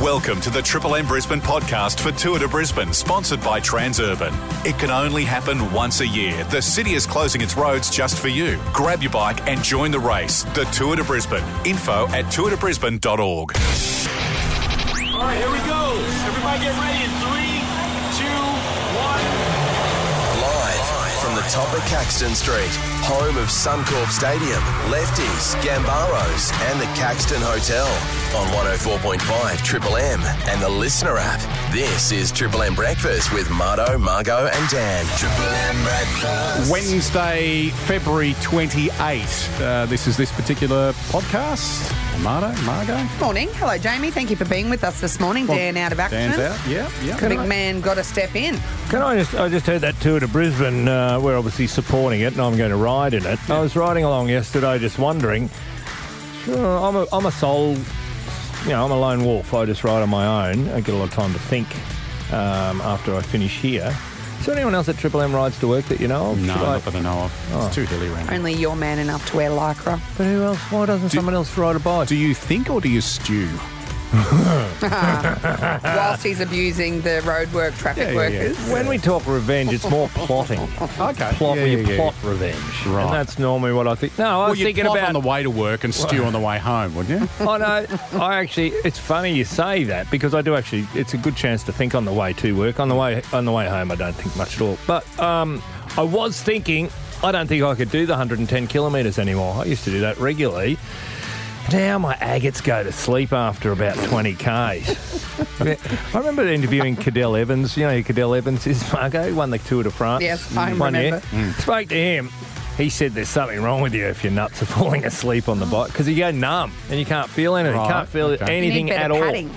Welcome to the Triple M Brisbane podcast for Tour de Brisbane, sponsored by Transurban. It can only happen once a year. The city is closing its roads just for you. Grab your bike and join the race. The Tour de Brisbane. Info at tourdebrisbane.org. All right, here we go. Everybody get ready in three, two, one. Live from the top of Caxton Street, home of Suncorp Stadium, Lefties, Gambaros, and the Caxton Hotel. On 104.5 Triple M and the Listener app. This is Triple M Breakfast with Marto, Margot, and Dan. Triple M Breakfast. Wednesday, February 28th. Uh, this is this particular podcast. Marto, Margot. Morning. Hello, Jamie. Thank you for being with us this morning. Dan out of action. Dan's out. Yeah, yeah. Big man got to step in. Can I just? I just heard that Tour de Brisbane. Uh, we're obviously supporting it, and I'm going to ride in it. I was riding along yesterday, just wondering. Sure, I'm a, I'm a soul. You know, I'm a lone wolf. I just ride on my own. I get a lot of time to think um, after I finish here. Is there anyone else at Triple M rides to work that you know of? No, Should I- not that I know of. Oh. It's too hilly around. Only you're man enough to wear lycra. But who else? Why doesn't someone else ride a bike? Do you think or do you stew? Whilst he's abusing the roadwork traffic Yeah, yeah, yeah. workers. when we talk revenge, it's more plotting. Okay. Plot, Yeah, you yeah, yeah. plot revenge, Right. and that's normally what I think. No, I Well, was you'd thinking plot about on the way to work and stew on the way home, wouldn't you? I know. I actually, it's funny you say that because I do actually. It's a good chance to think on the way to work. On the way, on the way home, I don't think much at all. But um, I was thinking, I don't think I could do the 110 kilometres anymore. I used to do that regularly. Now my agates go to sleep after about 20 k's. I remember interviewing Cadel Evans. You know who Cadel Evans is, Margot? He won the Tour de France. Yes, I mm. One year. remember. Mm. Spoke to him. He said there's something wrong with you if your nuts are falling asleep on the bike because you go numb and you can't feel anything. Right, You can't feel okay. You anything need better at all.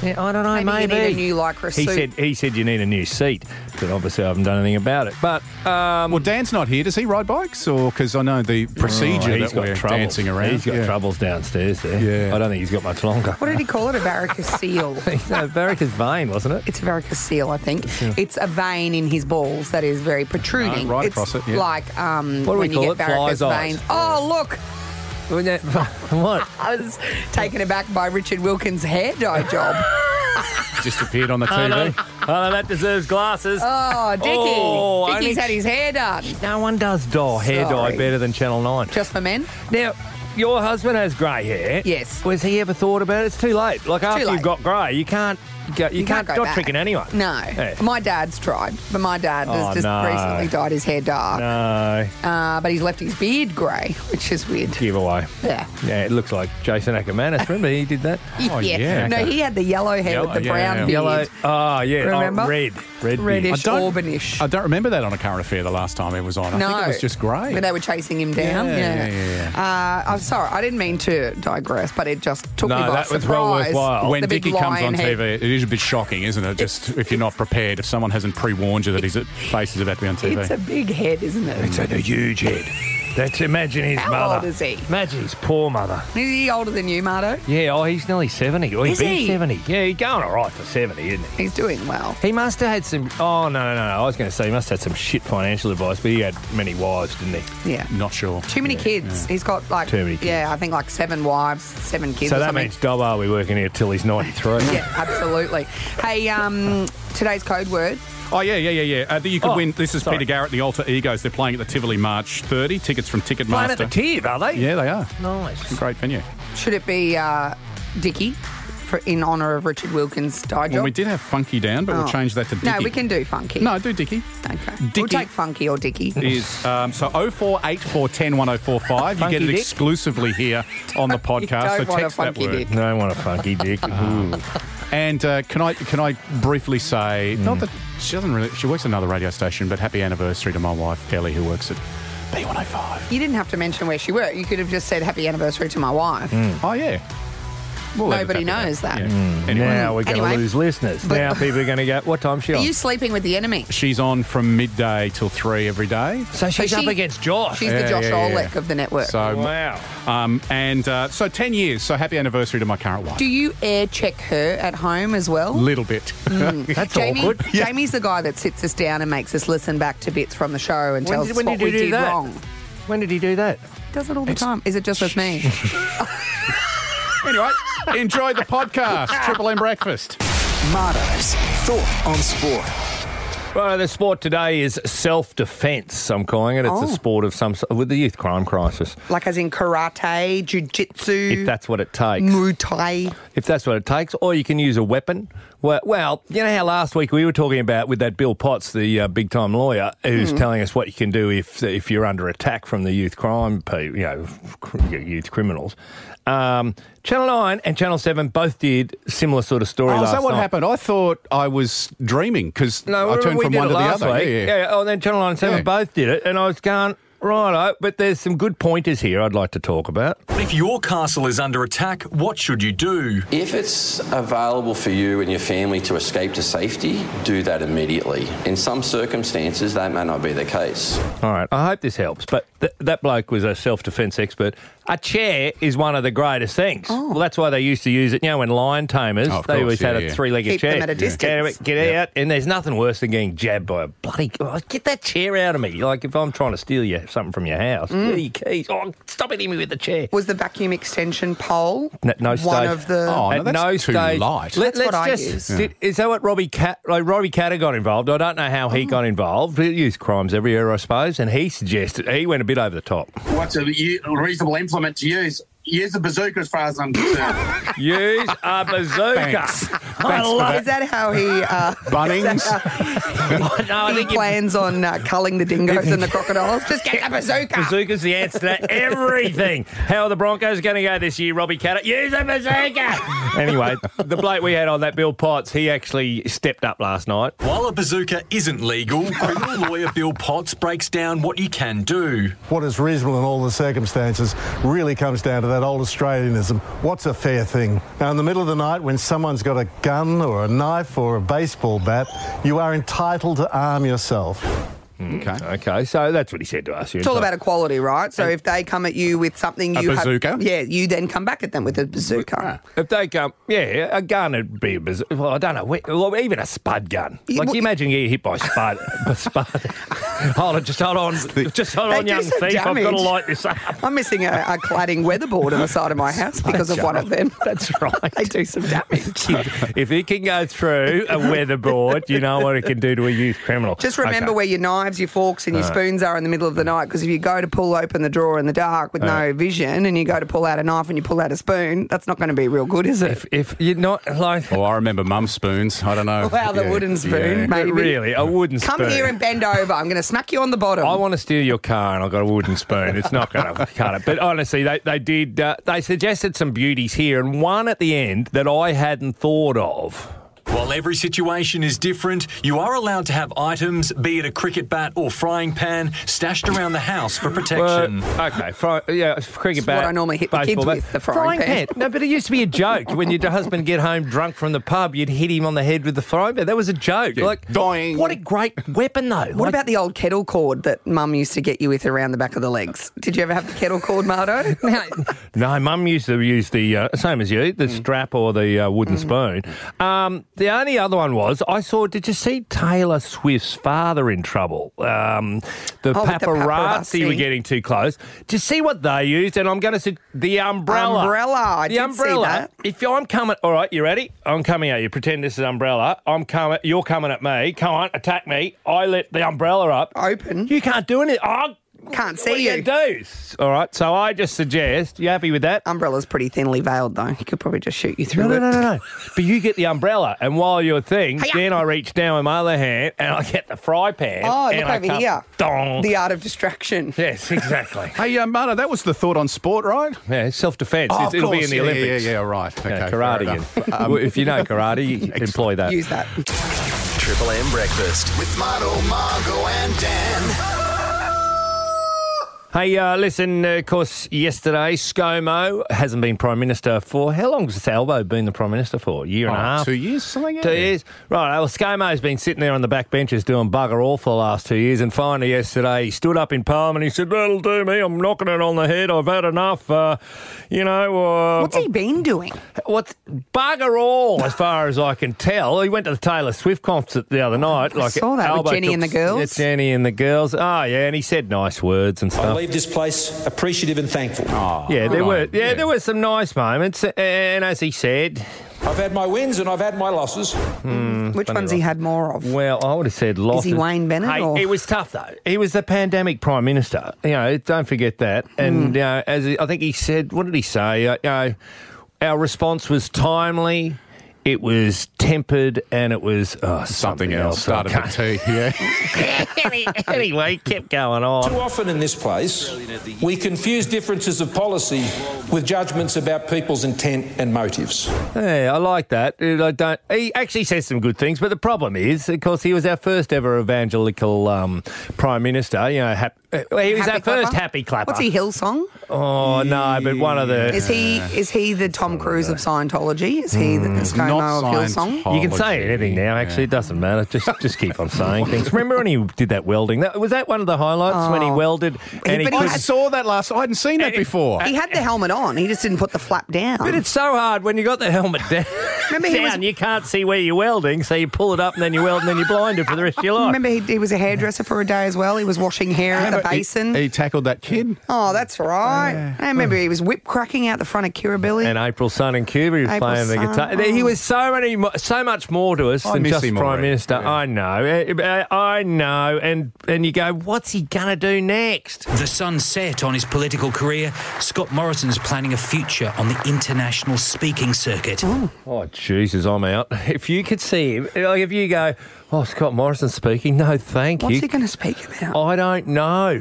Padding. Yeah, I don't know. Maybe, Maybe, you need a new lycra he suit. said he said you need a new seat, but obviously I haven't done anything about it. But um, Well, Dan's not here. Does he ride bikes? Or because I know the procedure oh, he's that got we're troubles. dancing around. He's got Yeah. troubles downstairs there. Yeah. I don't think he's got much longer. what did he call it? A varicose seal. no, varicose vein, wasn't it? It's a varicose seal, I think. It's a vein in his balls that is very protruding. No, right it's across it, yeah. like um, What do we when call you it? get varicose Fly's eyes. veins. Oh, look. what? I was taken aback by Richard Wilkins' hair dye job. Just appeared on the. TV. Oh, no, that deserves glasses. Oh, Dickie. Oh, Dickie's only- had his hair done. No one does dye, hair dye Sorry. better than Channel 9. Just for men? Now, your husband has grey hair. Yes. Was he ever thought about it? It's too late. Like after late. you've got grey, you can't. Go, you, can't. go not back. tricking anyone. No. Yeah. My dad's tried, but my dad Oh, has just no. recently dyed his hair dark. No. Uh, but he's left his beard grey, which is weird. Giveaway. Yeah. Yeah, it looks like Jason Akermanis. Remember he did that? Oh, yeah. No, he had the yellow hair Yellow, with the yeah, brown yeah. beard. Yellow. Oh, yeah. Remember? Oh, red. Red beard. Reddish, I don't- Auburnish. I don't remember that on a current affair the last time it was on. I no, think it was just grey. But they were chasing him down. Yeah, Yeah, yeah, yeah, Uh, I'm sorry, I didn't mean to digress, but it just took No, me by that was surprise. well worthwhile. when the big Dickie comes on head. TV, it is a bit shocking, isn't it? Just if you're not prepared, if someone hasn't pre-warned you that his face is about to be on TV. It's a big head, isn't it? It's a huge head. That's imagine his How mother. old is he? Imagine his poor mother. Is he older than you, Marto? Yeah, oh, he's nearly 70. Or he'd Is be he? 70. Yeah, he's going all right for 70, isn't he? He's doing well. He must have had some. Oh, no, no, no. I was going to say he must have had some shit financial advice, but he had many wives, didn't he? Yeah. Not sure. Too many kids. He's got like Too many kids. Yeah, I think like seven wives, seven kids. so or that something. means Dobbo will be working here till he's 93. Yeah, absolutely. Hey, um, today's code word. Oh yeah, yeah, yeah, yeah. Uh, you could Oh, win. This is sorry. Peter Garrett, the Alter Egos. They're playing at the Tivoli March 30. Tickets from Ticketmaster. Playing Ticketmaster. at the Tiv, are they? yeah, they are. Nice. Great venue. Should it be uh, Dickie for, in honour of Richard Wilkins' die Well, we did have Funky down, but Oh. we'll change that to Dicky. No, we can do Funky. No, do Dicky. Okay. Dicky- We'll take Funky or Dickie. Is um, so 0484101045. You Funky get it dick? exclusively here on the podcast. don't so want a text that funky word. dick. No want a funky dick. Ooh. And uh, can I can I briefly say Hmm. not that she doesn't really she works at another radio station, but happy anniversary to my wife Ellie who works at B105. You didn't have to mention where she worked. You could have just said happy anniversary to my wife. Oh yeah. We'll Nobody knows that. Yeah. Anyway, Now we're going to Anyway. lose listeners. But- now people are going to go, what time's she on? Are on? you sleeping with the enemy? she's on from midday till three every day. so she's So up against Josh. She's Yeah, the Josh yeah, yeah. Olek of the network. So wow. um, and uh, so ten years. So happy anniversary to my current wife. do you air check her at home as well? A little bit. That's Jamie, awkward. Jamie's the guy that sits us down and makes us listen back to bits from the show and When tells did- us when what did we do did that? wrong. When did he do that? Does it all the time. Is it just with me? Anyway, enjoy the podcast. Triple M Breakfast. Marto's Thought on Sport. Well, the sport today is self-defence. I'm calling it. It's Oh. a sport of some sort with the youth crime crisis. Like as in karate, jujitsu, If that's what it takes. Muay Thai. If that's what it takes, or you can use a weapon. Well, well, you know how last week we were talking about with that Bill Potts, the uh, big time lawyer, who's telling us what you can do if if you're under attack from the youth crime, you know, youth criminals. Um, Channel Nine and Channel Seven both did similar sort of story. Oh, last that what night. happened? I thought I was dreaming because No, I turned from one to the other. Week. Yeah, yeah. yeah. Oh, and then Channel Nine and Seven Yeah. both did it, and I was going righto. But there's some good pointers here I'd like to talk about. If your castle is under attack, what should you do? If it's available for you and your family to escape to safety, do that immediately. In some circumstances, that may not be the case. All right, I hope this helps. But th- that bloke was a self defence expert. A chair is one of the greatest things. Well, that's why they used to use it. You know, when lion tamers, Oh, they course, always had yeah, a three legged Keep chair. them at a distance. Get, get out, and there's nothing worse than getting jabbed by a bloody. Oh, get that chair out of me! Like if I'm trying to steal you something from your house, Mm. your keys? Oh, stop hitting me with the chair. Was the vacuum extension pole No, no one stage. of the? Oh, no, At that's no too stage. light. Let, That's what us I just. use. Did, is that what Robbie Cat? Like Robbie Katter got involved. I don't know how Oh. he got involved. He used crimes every year, I suppose, and he suggested he went a bit over the top. What's a u- reasonable implement to use? Use a bazooka as far as I'm concerned. Use a bazooka. Thanks. I Thanks for love Is that how he? Uh, Bunnings. it. No, I he think you- plans on uh, culling the dingoes and the crocodiles. Just get the bazooka. Bazooka's the answer to everything. How are the Broncos going to go this year, Robbie Katter? Use a bazooka! anyway, the bloke we had on that, Bill Potts, he actually stepped up last night. While a bazooka isn't legal, criminal lawyer Bill Potts breaks down what you can do. What is reasonable in all the circumstances really comes down to that old Australianism. What's a fair thing? Now, in the middle of the night, when someone's got a gun or a knife or a baseball bat, you are entitled to arm yourself. Mm. okay. Okay, so that's what he said to us. It's all about equality, right? So if they come at you with something, A you bazooka? have, yeah, you then come back at them with a bazooka. If they come, yeah, a gun would be a bazooka. Well, I don't know. we- Well, even a spud gun. Like, well- you imagine getting hit by spud. by spud. hold on, just hold on. Just hold They on, young some thief. I've got to light this up. I'm missing a, a cladding weatherboard on the side of my house because of one of them. That's right. they do some damage. if it can go through a weatherboard, you know what it can do to a youth criminal. Just remember Okay. where your knives, your forks, and your spoons are in the middle of the night. Because if you go to pull open the drawer in the dark with no vision, and you go to pull out a knife and you pull out a spoon, that's not going to be real good, is it? If, if you're not like. Oh, I remember mum's spoons. I don't know. Wow, the Yeah, wooden spoon, yeah. maybe. Really, a wooden Come spoon. Come here and bend over. I'm going to smack you on the bottom. I want to steal your car and I've got a wooden spoon. It's not going to cut it. But honestly, they, they did, uh, they suggested some beauties here and one at the end that I hadn't thought of. While every situation is different, you are allowed to have items, be it a cricket bat or frying pan, stashed around the house for protection. Well, protection. okay, fry, yeah, cricket It's bat. what I normally hit the kids bat. with, the frying pan. No, but it used to be a joke. when your husband get home drunk from the pub, you'd hit him on the head with the frying pan. That was a joke. Yeah, Like, doing. what a great weapon, though. What about the old kettle cord that mum used to get you with around the back of the legs? Did you ever have the kettle cord, Marto? No, Mum used to use the uh, same as you, the Mm. strap or the uh, wooden spoon. Um, the only other one was I saw. Did you see Taylor Swift's father in trouble? Um, the, Oh, with the paparazzi were getting too close. Did you see what they used? And I'm going to say the umbrella. Umbrella, I the did see umbrella. that. If I'm coming, all right, you ready? I'm coming at you. Pretend this is umbrella. I'm coming. You're coming at me. Come on, attack me. I let the umbrella up. Open. You can't do anything. Oh, Can't what see are you. you do? All right. So I just suggest. You happy with that? Umbrella's pretty thinly veiled, though. He could probably just shoot you through No, no, it. no, no, no. But you get the umbrella, and while you're thing, Hiya. then I reach down with my other hand and I get the fry pan. Oh, and look I over come- here. Dong. The art of distraction. yes, exactly. Hey, uh, Marto, that was the thought on sport, right? yeah, self defence. Oh, It'll be in the Yeah, Olympics. Yeah, yeah, yeah, right. Okay, Yeah, fair karate. enough. again. if you know karate, employ that. Use that. Triple M breakfast. With Marto, Margo, and Dan. Hey, uh, listen, uh, of course, yesterday, ScoMo hasn't been Prime Minister for how long has Albo been the Prime Minister for? A year and a Oh, half? two years, something. Two years. Right, well, ScoMo's been sitting there on the back benches doing bugger all for the last two years, and finally yesterday he stood up in Parliament and he said, That'll do me, I'm knocking it on the head, I've had enough. Uh, you know, uh, What's he been doing? What's bugger all, as far as I can tell. He went to the Taylor Swift concert the other night. Like saw that with Jenny took- and the girls. Yeah, Jenny and the girls. Oh, yeah, and he said nice words and stuff. Leave this place appreciative and thankful. Yeah, there were yeah, there were some nice moments, and as he said, I've had my wins and I've had my losses. Which ones he had more of? Well, I would have said losses. Is he Wayne Bennett? Hey, or? it was tough though. He was the pandemic prime minister. You know, don't forget that. And Mm. uh, as he, I think he said, what did he say? Uh, you know, our response was timely. It was tempered, and it was oh, something, else. Started I with T, yeah. anyway, kept going on. Too often in this place, we confuse differences of policy with judgments about people's intent and motives. Yeah, I like that. I don't. He actually says some good things, but the problem is, of course, he was our first ever evangelical um, prime minister. You know, hap- uh, he was Happy our first clapper? happy clapper. What's he, Hillsong? Oh no, but one of the Is he is he the Tom Cruise of Scientology? Is he the ScoMo of Hillsong? You can say anything now. Actually, it doesn't matter. Just just keep on saying things. Remember when he did that welding? That, was that one of the highlights when he Oh. welded? And he but he could- had- saw that last. I hadn't seen that before. He had the helmet on. He just didn't put the flap down. But it's so hard when you got the helmet down. Remember he down, was- you can't see where you're welding, so you pull it up and then you weld and then you're blinded for the rest of your life. Remember, he, he was a hairdresser for a day as well. He was washing hair at the Remember, he- basin. He, tackled that kid. oh, that's right. I remember he was whip cracking out the front of Kirribilli. And April Sun in Cuba, he was April playing the Sun, guitar. He was so many, so much more to us I than just him prime already. minister. I know, Uh, uh, I know, and and you go, what's he gonna do next? The sun set on his political career. Scott Morrison's planning a future on the international speaking circuit. Oh Jesus, I'm out. If you could see him, like if you go, oh Scott Morrison speaking, no, thank What's you. What's he going to speak about? I don't know.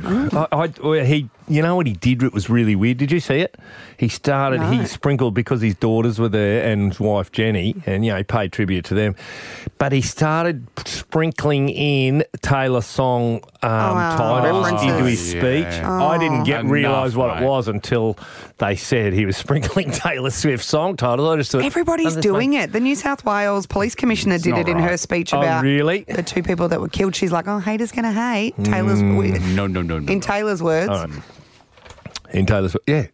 I, I, he, you know what he did? It was really weird. Did you see it? He started. No. He sprinkled because his daughters were there and his wife Jenny, and you know he paid tribute to them. But he started sprinkling in Taylor song um, wow. titles References. into his Yeah. speech. I didn't get Enough, realise what mate. it was until they said he was sprinkling Taylor Swift song titles. I just thought Everybody's doing it. The New South Wales Police Commissioner did it in her right. speech Oh, about really? the two people that were killed. She's like, "Oh, haters gonna hate." Taylor's mm, No, no, no, no. in Taylor's words. All right. In Taylor's, words. yeah.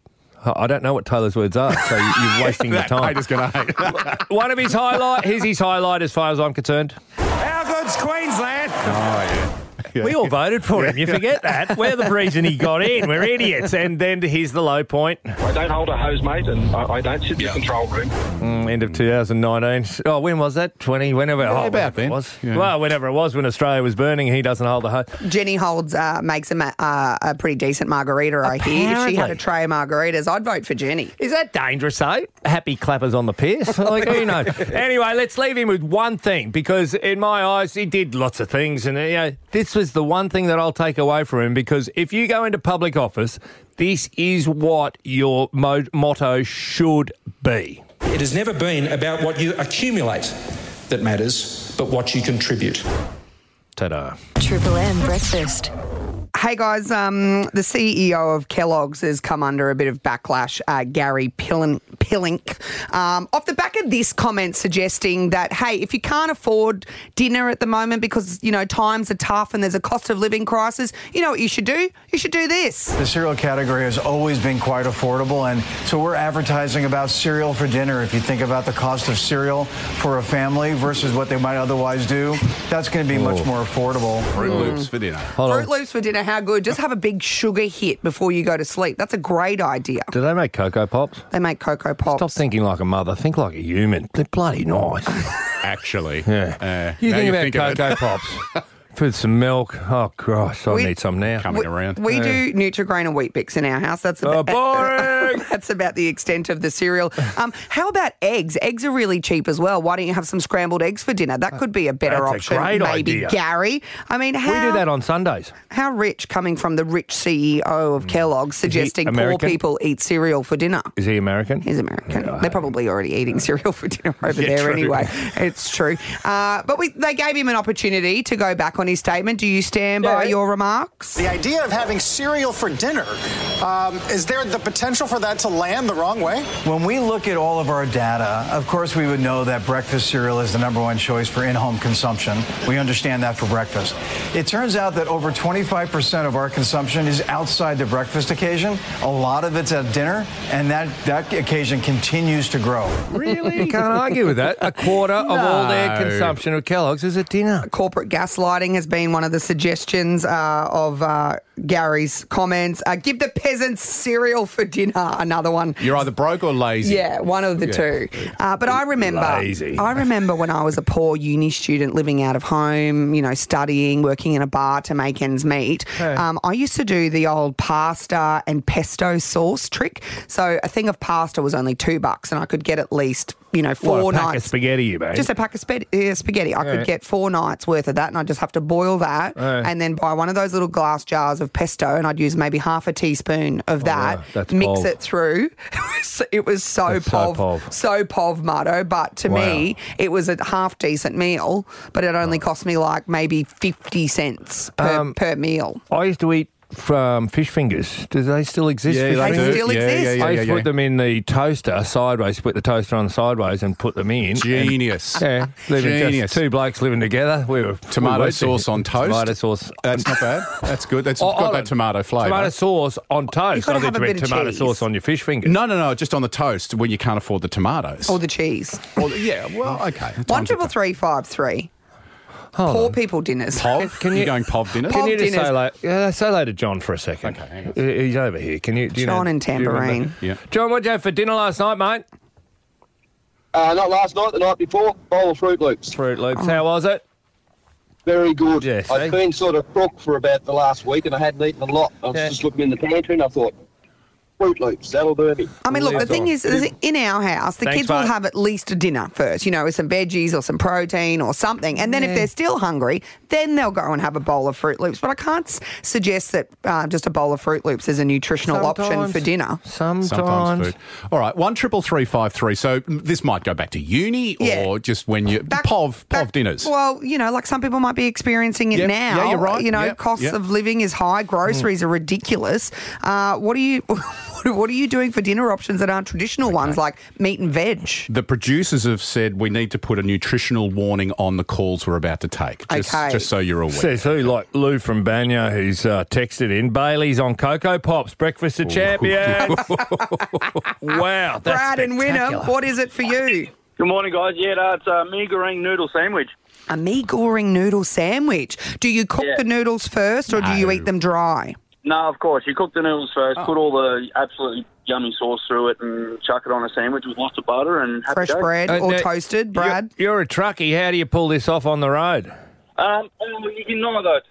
I I don't know what Taylor's words are, so you- you're wasting your that time. hater's going to hate. One of his highlight. Here's his highlight, as far as I'm concerned. How good's Queensland? oh, yeah. Yeah. We all voted for him. You forget that. We're the reason he got in. We're idiots. And then here's the low point. I don't hold a hose, mate, and I, I don't sit in the control room. Mm, end of 2019. Oh, when was that? 20, whenever. oh, about whenever then. It was. Yeah. Well, whenever it was, when Australia was burning, he doesn't hold the hose. Jenny holds uh, makes a, ma- uh, a pretty decent margarita. I hear. If she had a tray of margaritas, I'd vote for Jenny. Is that dangerous, though? Happy clappers on the piss? Like, who knows? Anyway, let's leave him with one thing because, in my eyes, he did lots of things. And, uh, you know, this was the one thing that I'll take away from him because if you go into public office, this is what your mo- motto should be. It has never been about what you accumulate that matters, but what you contribute. Ta da. Triple M breakfast. Hey guys, um, the CEO of Kellogg's has come under a bit of backlash, uh, Gary Pillin- Pillink, um, off the back of this comment suggesting that, hey, if you can't afford dinner at the moment because, you know, times are tough and there's a cost of living crisis, you know what you should do? You should do this. The cereal category has always been quite affordable, and so we're advertising about cereal for dinner. If you think about the cost of cereal for a family versus what they might otherwise do, that's going to be much more affordable. Froot Loops for dinner. Froot Loops for dinner, how good? Just have a big sugar hit before you go to sleep. That's a great idea. Do they make Cocoa Pops? They make Cocoa Pops. Stop thinking like a mother. Think like a human. They're bloody nice. Actually. Yeah. Uh, you think you about think of. Cocoa Pops. With some milk. Oh, gosh, I We- need some now. Coming around. We do Nutrigrain and Weet-Bix in our house. That's Oh, about, boring. that's about the extent of the cereal. Um, how about eggs? Eggs are really cheap as well. Why don't you have some scrambled eggs for dinner? That could be a better That's a option. great Maybe idea. Gary. I mean, how We do that on Sundays. how rich coming from the rich CEO of Kellogg's suggesting poor people eat cereal for dinner? Is he American? He's American. They're probably already eating cereal for dinner over Yeah, there true. anyway. It's true. Uh, but we, they gave him an opportunity to go back on his statement. Do you stand by your remarks? The idea of having cereal for dinner, um, is there the potential for that to land the wrong way? When we look at all of our data, of course, we would know that breakfast cereal is the number one choice for in home consumption. We understand that for breakfast. It turns out that over 25% of our consumption is outside the breakfast occasion. A lot of it's at dinner, and that, that occasion continues to grow. Really? You can't argue with that. A quarter of all their No. consumption of Kellogg's is at dinner. Corporate gaslighting has been one of the suggestions uh, of uh, Gary's comments. Uh, give the peasants cereal for dinner. Another one. You're either broke or lazy. Yeah, one of the Yeah. two. Uh, but I remember, Lazy. I remember when I was a poor uni student living out of home, you know, studying, working in a bar to make ends meet. Hey. Um, I used to do the old pasta and pesto sauce trick. So a thing of pasta was only two bucks, and I could get at least, you know, four What, a pack of spaghetti, you made? Just a pack of uh, spaghetti. I Yeah. could get four nights worth of that, and I just have to boil that, Yeah. and then buy one of those little glass jars of pesto, and I'd use maybe half a teaspoon of that. Oh, That's mix pov. it through. it was so That's so pov, pov. so pov, Marto. But to me, it was a half decent meal, but it only cost me like maybe fifty cents per, Um, per meal. I used to eat from fish fingers. Do they still exist? Yeah, fish they fingers? do. Still Yeah, yeah, exist. yeah, I used to yeah, put yeah. them in the toaster sideways, put the toaster on sideways and put them in. Genius. And, yeah, living just Genius. two blokes living together. We were Tomato we were sauce on toast. Tomato sauce. That's not bad. That's good. That's Oh, got that tomato flavour. Tomato sauce on toast. gotta I think have you a meant bit of tomato cheese. sauce on your fish fingers. No, no, no. Just on the toast when you can't afford the tomatoes. Or the cheese. Or the- yeah, well, okay. One triple three five three. Hold Poor on. people dinners. Pov? Can you you- going pov dinner? Can you Pov just say dinners. hello, yeah, say hello to John for a second? Okay, hang on. He's over here. Can you? Do you John know, and do you remember? Tambourine. Yeah. John, what'd you have for dinner last night, mate? Uh, not last night, the night before, bowl of Froot Loops. Froot Loops. How was it? Very good. Yeah, see? I'd been sort of crook for about the last week and I hadn't eaten a lot. I was Yeah. just looking in the pantry and I thought, Froot Loops, that'll do me. I mean, look, the thing is, is in our house, the Thanks, kids will mate. have at least a dinner first, you know, with some veggies or some protein or something. And then if they're still hungry, then they'll go and have a bowl of Froot Loops. But I can't s- suggest that uh, just a bowl of Froot Loops is a nutritional option Sometimes. for dinner. Sometimes. Sometimes food. All right, one triple three five three. So mm, this might go back to uni or Yeah. just when you pov pov dinners. Well, you know, like some people might be experiencing it Yep. now. Yeah, you're right. You know, Yep, costs yep. of living is high, groceries are ridiculous. Uh, what are you what are you doing for dinner options that aren't traditional ones like meat and veg? The producers have said we need to put a nutritional warning on the calls we're about to take, just, Okay. just so you're aware. Says who? Like Lou from Banyo, who's uh, texted in. Bailey's on Cocoa Pops, breakfast of champions. wow, that's Brad and Wynnum, what is it for you? Good morning, guys. Yeah, no, it's a mee goreng noodle sandwich. A mee goreng noodle sandwich. Do you cook Yeah. the noodles first or do you eat them dry? No, of course. You cook the noodles first, Oh. put all the absolutely yummy sauce through it, and chuck it on a sandwich with lots of butter and happy Fresh days. bread Uh, or now, toasted, Brad? You're, you're a truckie. How do you pull this off on the road? Um, well, you can either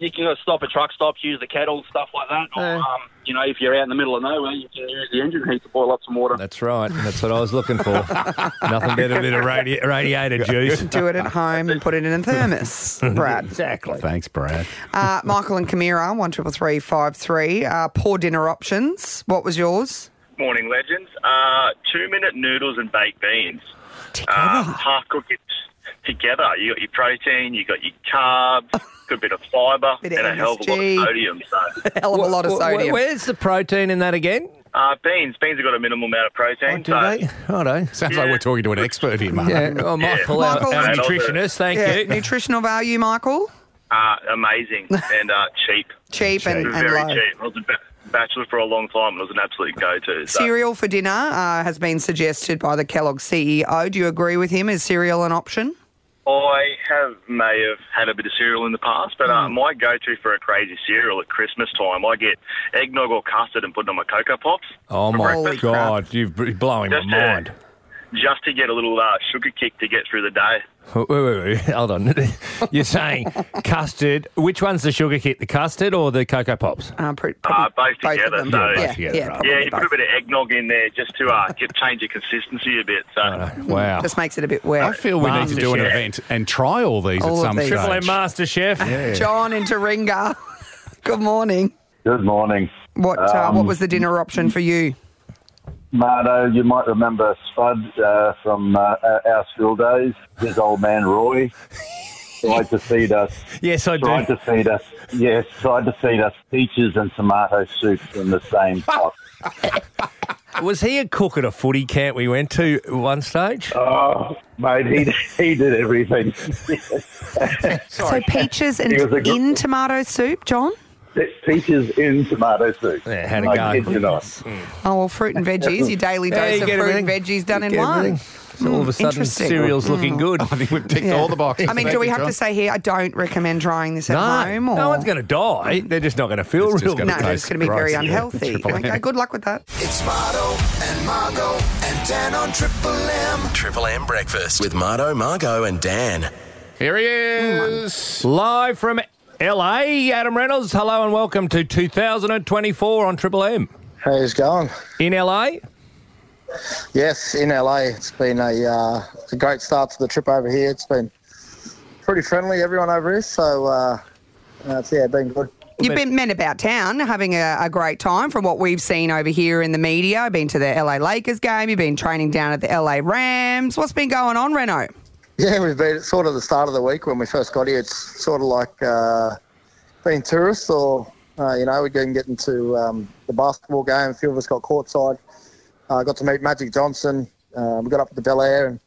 you can stop at truck stops, use the kettle, stuff like that, or Yeah. um, you know, if you're out in the middle of nowhere, you can use the engine heat to boil up some water. That's right. That's what I was looking for. Nothing better than a bit of radi- radiator juice. Do it at home and put it in a thermos, Brad. Exactly. Thanks, Brad. Uh, Michael and Camira, one triple three five three. Uh, poor dinner options. What was yours? Morning, legends. Uh, two minute noodles and baked beans. Um, half cooked it together. You got your protein, you got your carbs, good bit of fibre, Bit and of a hell of a lot of sodium. So, Hell of a lot of Wh- wh- sodium. Where's the protein in that again? uh, beans. Beans have got a minimal amount of protein. Do so, they? Righto. Sounds like we're talking to an expert here, mate. Yeah, well, Michael, our, Michael, our and also- nutritionist, thank yeah, you. nutritional value, Michael. uh, amazing and uh, cheap. Cheap and, and Very low. cheap. I was a bachelor for a long time and it was an absolute go-to. So. Cereal for dinner uh, has been suggested by the Kellogg CEO. Do you agree with him? Is cereal an option? I have may have had a bit of cereal in the past, but Hmm. uh, my go-to for a crazy cereal at Christmas time, I get eggnog or custard and put it on my cocoa pops. Oh for my breakfast. God, you're blowing Just, my uh, mind. Just to get a little uh, sugar kick to get through the day. Wait, wait, wait, hold on. You're saying custard. Which one's the sugar kit? The custard or the cocoa pops? Uh, pr- Uh, both both of together. them. So, Yeah, both Yeah, together, yeah, right. yeah, probably you put a bit of eggnog in there just to uh, get, change the consistency a bit. So. Wow. Just makes it a bit wet. I feel we need to do an event and try all these All at some these. stage. Triple M Master Chef. John in Taringa. Good morning. Good morning. What uh, Um, what was the dinner option for you? Marto, you might remember Spud uh, from uh, our our school days. His old man Roy tried to feed us. Yes, I do. Tried to feed us. Yes, tried to feed us peaches and tomato soup in the same pot. Was he a cook at a footy camp we went to at one stage? Oh, mate, he, he did everything. So peaches and He was a gr- in tomato soup, John? Peaches in tomato soup. Yeah, had a I go. kid you not. Oh, well, fruit and veggies, your daily Yeah, dose you of get fruit and veggies done You in get one. everything. So all of a sudden, Interesting. cereal's looking Mm. good. I think we've ticked all the boxes. I mean, do we have to say here, I don't recommend trying this at No, home? Or? no one's going to die. They're just not going to feel It's real gonna good. No, it's going to be very unhealthy. Okay, good luck with that. It's Marto and Margot and Dan on Triple M. Triple M breakfast with Marto, Margot, and Dan. Here he is. Live from LA, Adam Reynolds. Hello and welcome to 2024 on Triple M. How's it going? In LA? Yes, in LA. It's been a, uh, a great start to the trip over here. It's been pretty friendly, everyone over here. So, uh, uh, it's, yeah, been good. You've been men about town having a, a great time from what we've seen over here in the media. Been to the LA Lakers game, you've been training down at the LA Rams. What's been going on, Reno? Yeah, we've been sort of the start of the week when we first got here. It's sort of like uh, being tourists, or uh, you know, we didn't get into um, the basketball game. A few of us got courtside. uh, got to meet Magic Johnson. Uh, we got up to the Bel Air and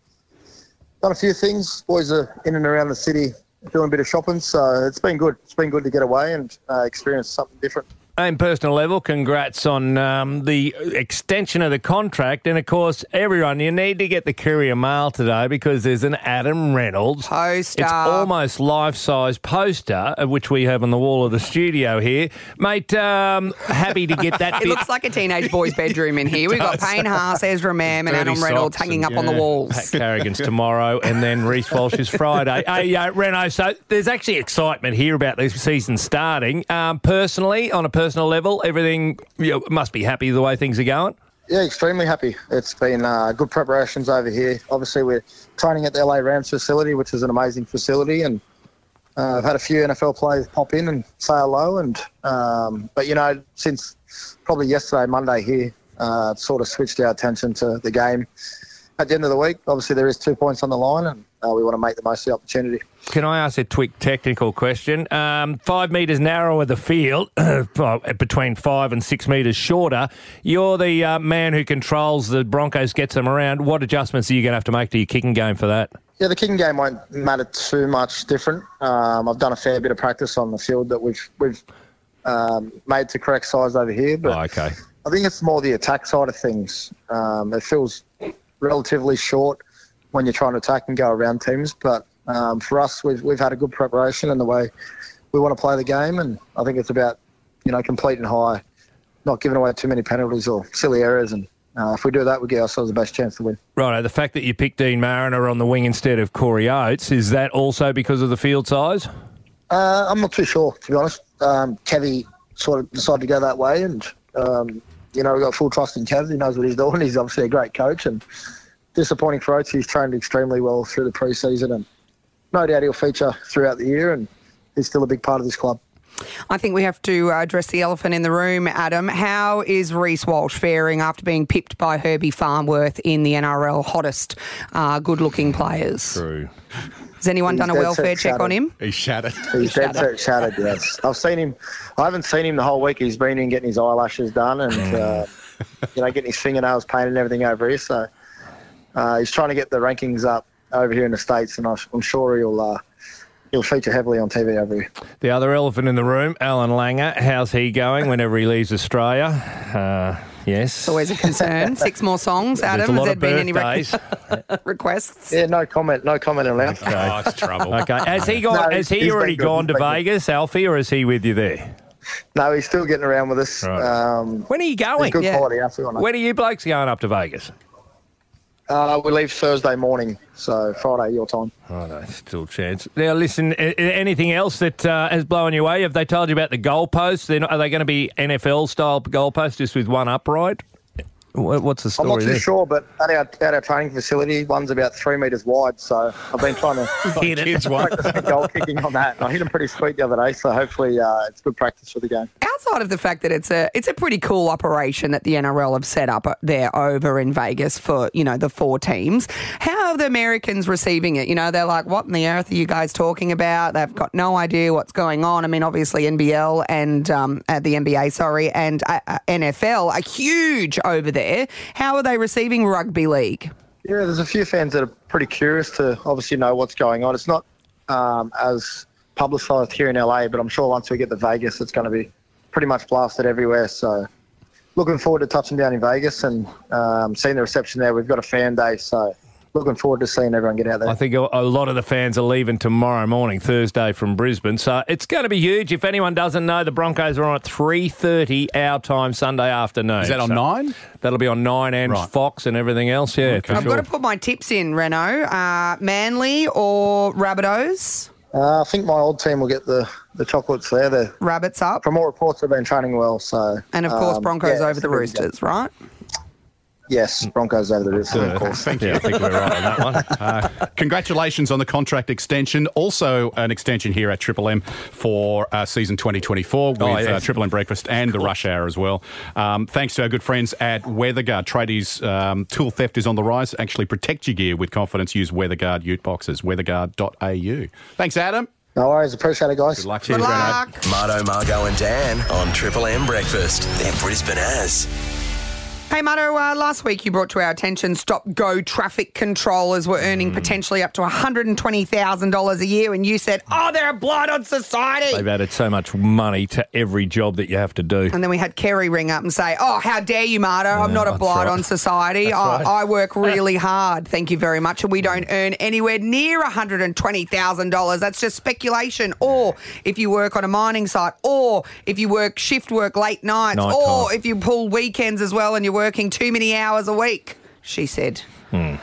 done a few things. Boys are in and around the city doing a bit of shopping, so it's been good. It's been good to get away and uh, experience something different. And personal level, congrats on um, the extension of the contract. And of course, everyone, you need to get the courier mail today because there's an Adam Reynolds poster. It's almost life size poster, uh, which we have on the wall of the studio here. Mate, um, happy to get that It bit. looks like a teenage boy's bedroom in here. We've got. Payne Haas, Ezra Mam, and Adam Reynolds hanging up and- on the walls. Pat Carrigan's tomorrow, and then Reece Walsh is Friday. Hey, uh, Reno, so there's actually excitement here about this season starting. Um, personally, on a personal level, everything you know, must be happy the way things are going. Yeah, extremely happy. It's been uh, good preparations over here. Obviously, we're training at the LA Rams facility, which is an amazing facility, and uh, I've had a few NFL players pop in and say hello. And um, but you know, since probably yesterday, Monday here, uh, sort of switched our attention to the game. At the end of the week, obviously there is two points on the line, and uh, we want to make the most of the opportunity. Can I ask a quick technical question? Um, five metres narrower the field, between five and six metres shorter. You're the uh, man who controls the Broncos, gets them around. What adjustments are you going to have to make to your kicking game for that? Yeah, the kicking game won't matter too much different. Um, I've done a fair bit of practice on the field that we've we've um, made to correct size over here, but Oh, okay. I think it's more the attack side of things. Um, it feels relatively short when you're trying to attack and go around teams, but um, for us, we've we've had a good preparation in the way we want to play the game, and I think it's about you know completing high, not giving away too many penalties or silly errors, and uh, if we do that, we give ourselves the best chance to win. Right, the fact that you picked Deine Mariner on the wing instead of Corey Oates, is that also because of the field size? Uh, I'm not too sure, to be honest. Um, Kevy sort of decided to go that way, and um, you know we've got full trust in Kev. He knows what he's doing. He's obviously a great coach, and disappointing for Oates. He's trained extremely well through the pre-season, and no doubt he'll feature throughout the year. And he's still a big part of this club. I think we have to uh, address the elephant in the room, Adam. How is Reece Walsh faring after being pipped by Herbie Farnworth in the NRL hottest uh, good-looking players? True. Has anyone He's done a welfare set check on him? He's shattered. He's dead set shattered. Yes, I've seen him. I haven't seen him the whole week. He's been in getting his eyelashes done and uh, you know getting his fingernails painted and everything over here. So uh, he's trying to get the rankings up over here in the states, and I- I'm sure he'll uh, he'll feature heavily on TV over here. The other elephant in the room, Allan Langer. How's he going whenever he leaves Australia? Uh, yes. It's always a concern. Six more songs, Adam. Has there of been any birthdays. re- requests? Yeah, no comment. No comment allowed. Okay. it's trouble. Okay. Has he gone? No, has he been already good. gone to He's been. Vegas, Alfie, or is he with you there? No, he's still getting around with us. Right. Um, When are you going? good quality. I feel When are you blokes going up to Vegas? Uh, we leave Thursday morning, so Friday your time. Oh, no, still chance. Now, listen. Anything else that uh, has blown you away? Have they told you about the goalposts? Not, are they going to be NFL style goalposts, just with one upright? What- What's the story? I'm not too there? sure, but at our, at our training facility, one's about three metres wide, so I've been trying to Hit it. Kids one. practice goal kicking on that. And I hit him pretty sweet the other day, so hopefully uh, it's good practice for the game. Outside of the fact that it's a it's a pretty cool operation that the NRL have set up uh, there over in Vegas for you know the four teams, how are the Americans receiving it? You know, they're like, "What in the earth are you guys talking about?" They've got no idea what's going on. I mean, obviously NBL and um, uh, the NBA, sorry, and uh, uh, NFL are huge over there. How are they receiving rugby league? Yeah, there's a few fans that are pretty curious to obviously know what's going on. It's not um, as publicised here in LA, but I'm sure once we get to Vegas, it's going to be pretty much blasted everywhere. So, looking forward to touching down in Vegas and um, seeing the reception there. We've got a fan day, so looking forward to seeing everyone get out there. I think a a lot of the fans are leaving tomorrow morning, Thursday, from Brisbane. So it's going to be huge. If anyone doesn't know, the Broncos are on at three thirty our time Sunday afternoon. Is that on So Nine? That'll be on Nine and Right. Fox and everything else. Yeah, for I've sure. got to put my tips in, Reno. Uh, Manly or Rabbitohs? Uh, I think my old team will get the, the chocolates there. The Rabbits up. From all reports, they've been training well. So, And of course, um, Broncos yeah, over the it's a pretty good- Roosters, right? Yes, Broncos over the Roosters, of course. Thank you. Yeah, I think we're right on that one. Uh, congratulations on the contract extension. Also, an extension here at Triple M for uh, season 2024 with Oh, uh, yes. Triple M Breakfast and the Rush Hour as well. Um, thanks to our good friends at WeatherGuard. Tradies um, tool theft is on the rise. Actually, protect your gear with confidence. Use WeatherGuard Ute boxes. WeatherGuard.au. Thanks, Adam. No worries. Appreciate it, guys. Good luck. Good luck. Marto, Margo, and Dan on Triple M Breakfast. They're Brisbane as. Hey, Marto, uh, last week you brought to our attention stop go traffic controllers were earning Mm. potentially up to $120,000 a year, and you said, oh, they're a blight on society. They've added so much money to every job that you have to do. And then we had Kerry ring up and say, Oh, how dare you, Marto? I'm not a that's blight right. on society. That's I, right. I work really hard. Thank you very much. And we don't earn anywhere near $120,000. That's just speculation. Or if you work on a mining site, or if you work shift work late nights, Night or time. if you pull weekends as well and you're working too many hours a week, she said. Hmm.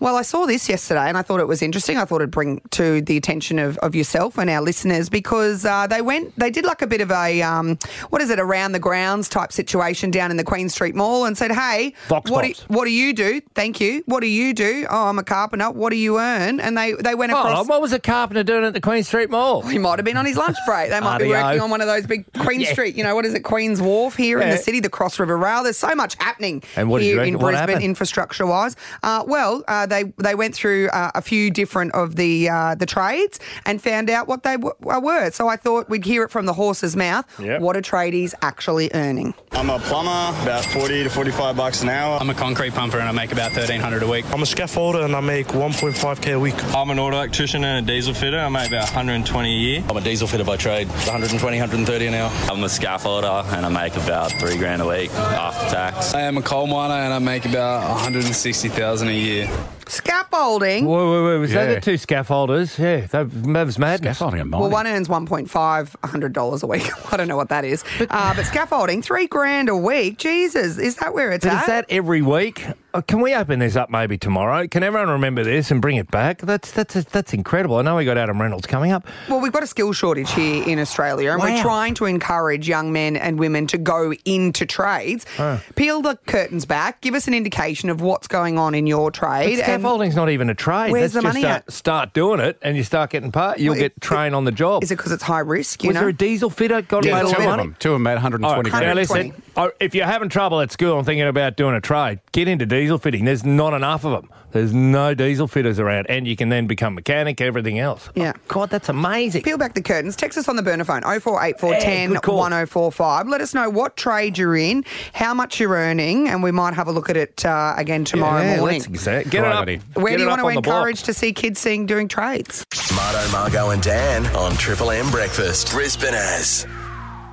Well, I saw this yesterday and I thought it was interesting. I thought it'd bring to the attention of, of yourself and our listeners because uh, they went, they did like a bit of a, um, what is it, around the grounds type situation down in the Queen Street Mall and said, hey, Vox what do, what do you do? Thank you. What do you do? Oh, I'm a carpenter. What do you earn? And they, they went Oh, across. what was a carpenter doing at the Queen Street Mall? He might have been on his lunch break. They might be working on one of those big Queen Yeah. Street, you know, what is it, Queen's Wharf here in the city, the Cross River Rail. There's so much happening And what here in Brisbane, infrastructure wise. Uh, well, uh, they they went through uh, a few different of the uh, the trades and found out what they w- uh, were. So I thought we'd hear it from the horse's mouth. Yep. What are tradies actually earning? I'm a plumber, about 40 to 45 bucks an hour. I'm a concrete pumper and I make about 1300 a week. I'm a scaffolder and I make 1.5k a week. I'm an auto electrician and a diesel fitter. I make about 120 a year. I'm a diesel fitter by trade, 120, 130 an hour. I'm a scaffolder and I make about three grand a week after tax. I am a coal miner and I make about 160,000 a year. Scaffolding. Wait, wait, wait. Was that Yeah. the two scaffolders? Yeah, that, that was madness. Scaffolding Well, one earns one point five hundred dollars a week. I don't know what that is, uh, but scaffolding three grand a week. Jesus, is that where it's But at? is that every week? Uh, can we open this up maybe tomorrow? Can everyone remember this and bring it back? That's that's that's incredible. I know we got Adam Reynolds coming up. Well, we've got a skill shortage here in Australia, and we're trying to encourage young men and women to go into trades. Oh. Peel the curtains back, give us an indication of what's going on in your But trade. and scaffolding's not even a trade. Where's That's the just money at? Start doing it, and you start getting paid. You'll Well, get trained on the job. Is it because it's high risk? You Was know, there a diesel fitter got Yeah, made a two lot of money? them. Two of them made 120 All right, now listen, oh, if you're having trouble at school and thinking about doing a trade, get into diesel fitting. There's not enough of them. There's no diesel fitters around, and you can then become mechanic, everything else. Yeah. God, that's amazing. Peel back the curtains. Text us on the burner phone 0484 Yeah, 10 1045. Let us know what trade you're in, how much you're earning, and we might have a look at it uh, again tomorrow Yeah, morning. let's exa- get it up. Righty. Where Get do you want to on the block. encourage to see kids seeing doing trades? Marto, Margo, and Dan on Triple M Breakfast. Brisbane as.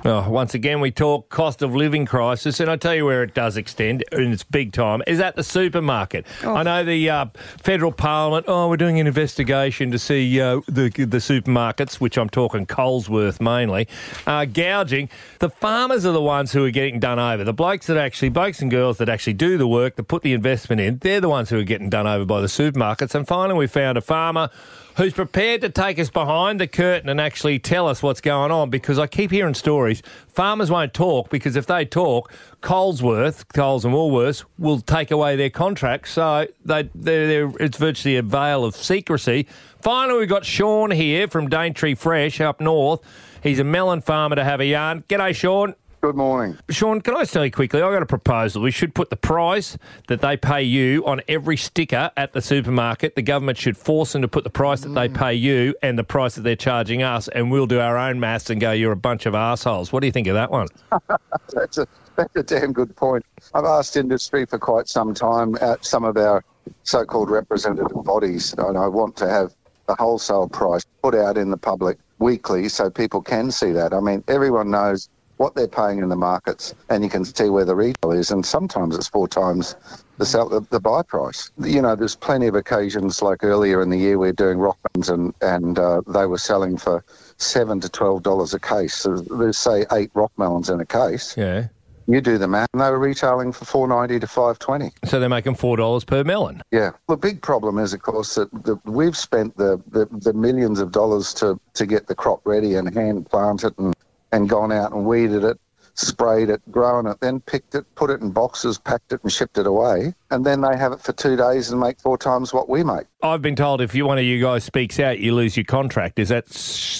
Oh, once again, we talk cost of living crisis, and I tell you where it does extend, and it's big time, is at the supermarket. I know the uh, federal parliament. Oh, we're doing an investigation to see uh, the the supermarkets, which I'm talking Colesworth mainly, uh, gouging. The farmers are the ones who are getting done over. The blokes that actually, blokes and girls that actually do the work, that put the investment in, they're the ones who are getting done over by the supermarkets. And finally, we found a farmer who's prepared to take us behind the curtain and actually tell us what's going on because I keep hearing stories. Farmers won't talk because if they talk, Colesworth, Coles and Woolworths, will take away their contracts. So they, they're, they're, it's virtually a veil of secrecy. Finally, we've got Sean here from Daintree Fresh up north. He's a melon farmer to have a yarn. G'day, Sean. Good morning. Sean, can I just tell you quickly? I've got a proposal. We should put the price that they pay you on every sticker at the supermarket. The government should force them to put the price that they mm. pay you and the price that they're charging us, and we'll do our own maths and go, you're a bunch of assholes. What do you think of that one? that's, a, that's a damn good point. I've asked industry for quite some time at some of our so-called representative bodies, and I want to have the wholesale price put out in the public weekly so people can see that. I mean, everyone knows what they're paying in the markets, and you can see where the retail is, and sometimes it's four times the sell, the, the buy price. You know, there's plenty of occasions like earlier in the year we're doing rockmans and and uh, they were selling for seven to twelve dollars a case. So there's say eight rock melons in a case. Yeah. You do the math, and they were retailing for four ninety to five twenty. So they're making $4 per melon. Yeah. The big problem is, of course, that the, we've spent the, the, the millions of dollars to, to get the crop ready and hand plant it and, and gone out and weeded it, sprayed it, grown it, then picked it, put it in boxes, packed it and shipped it away. And then they have it for two days and make four times what we make. I've been told if you one of you guys speaks out, you lose your contract. Is that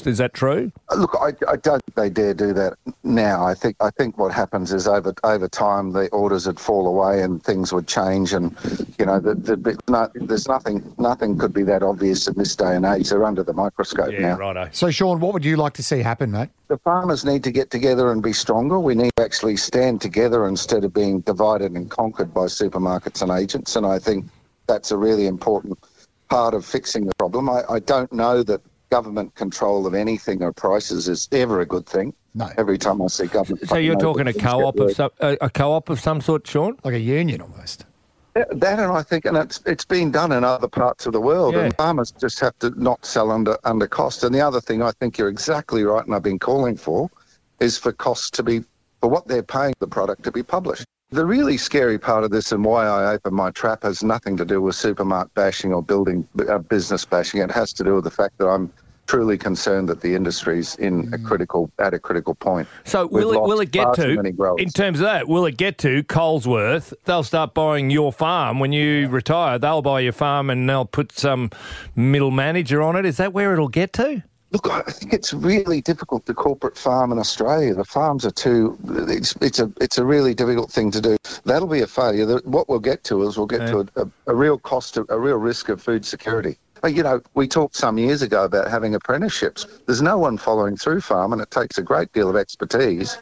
is that true? Uh, Look, I, I don't think they dare do that now. I think I think what happens is over over time the orders would fall away and things would change, and you know the, the, no, there's nothing nothing could be that obvious in this day and age. They're under the microscope now. righto. So, Sean, what would you like to see happen, mate? The farmers need to get together and be stronger. We need to actually stand together instead of being divided and conquered by supermarkets and agents. And I think that's a really important part of fixing the problem. I, I don't know that government control of anything or prices is ever a good thing. No. Every time I see government. So you're talking a co-op of some a, a co-op of some sort, Sean? Like a union almost. That, that and I think, and it's it's been done in other parts of the world, Yeah. and farmers just have to not sell under under cost. And the other thing, I think you're exactly right, and I've been calling for, is for costs to be for what they're paying the product to be published. The really scary part of this and why I open my trap has nothing to do with supermarket bashing or building uh, business bashing. It has to do with the fact that I'm truly concerned that the industry's in a critical at a critical point. So We've will it will it get to in terms of that? Will it get to Colesworth? They'll start buying your farm when you retire. They'll buy your farm and they'll put some middle manager on it. Is that where it'll get to? Look, I think it's really difficult to corporate farm in Australia. The farms are too. It's, it's a it's a really difficult thing to do. That'll be a failure. What we'll get to is we'll get to a, a, a real cost, of, a real risk of food security. But, You know, we talked some years ago about having apprenticeships. There's no one following through farm, and it takes a great deal of expertise.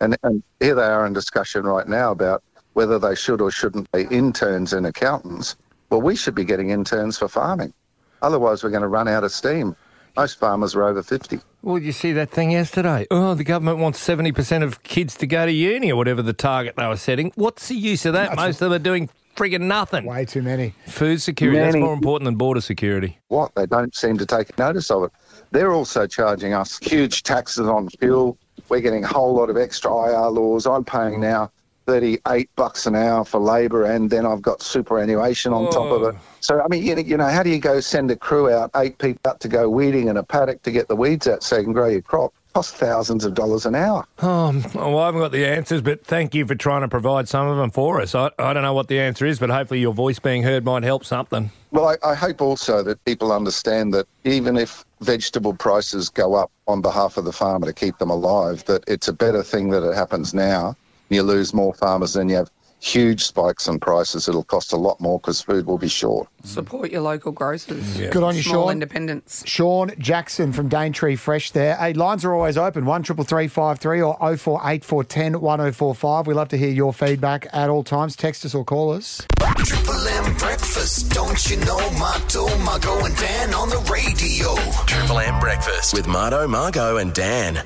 And, and here they are in discussion right now about whether they should or shouldn't be interns and accountants. Well, we should be getting interns for farming. Otherwise, we're going to run out of steam. Most farmers are over 50. Well, you see that thing yesterday? Oh, the government wants seventy percent of kids to go to uni or whatever the target they were setting. What's the use of that? Most of them are doing frigging nothing. Way too many. Food security. That's more important than border security. What? They don't seem to take notice of it. They're also charging us huge taxes on fuel. We're getting a whole lot of extra IR laws. I'm paying now 38 bucks an hour for labour, and then I've got superannuation on top of it. So, I mean, you know, you know, how do you go send a crew out, eight people out to go weeding in a paddock to get the weeds out so you can grow your crop? Costs thousands of dollars an hour. Um, well, I haven't got the answers, but thank you for trying to provide some of them for us. I, I don't know what the answer is, but hopefully your voice being heard might help something. Well, I, I hope also that people understand that even if vegetable prices go up on behalf of the farmer to keep them alive, that it's a better thing that it happens now. You lose more farmers and you have huge spikes in prices. It'll cost a lot more because food will be short. Support your local grocers. Good on you, Small Sean. independents. Sean Jackson from Daintree Fresh there. Hey, lines are always open. One triple three five three or oh four eight four ten one oh four five. We love to hear your feedback at all times. Text us or call us. Triple M breakfast, don't you know? Marto, Margo, and Dan on the radio. Triple M breakfast with Marto, Margo, and Dan.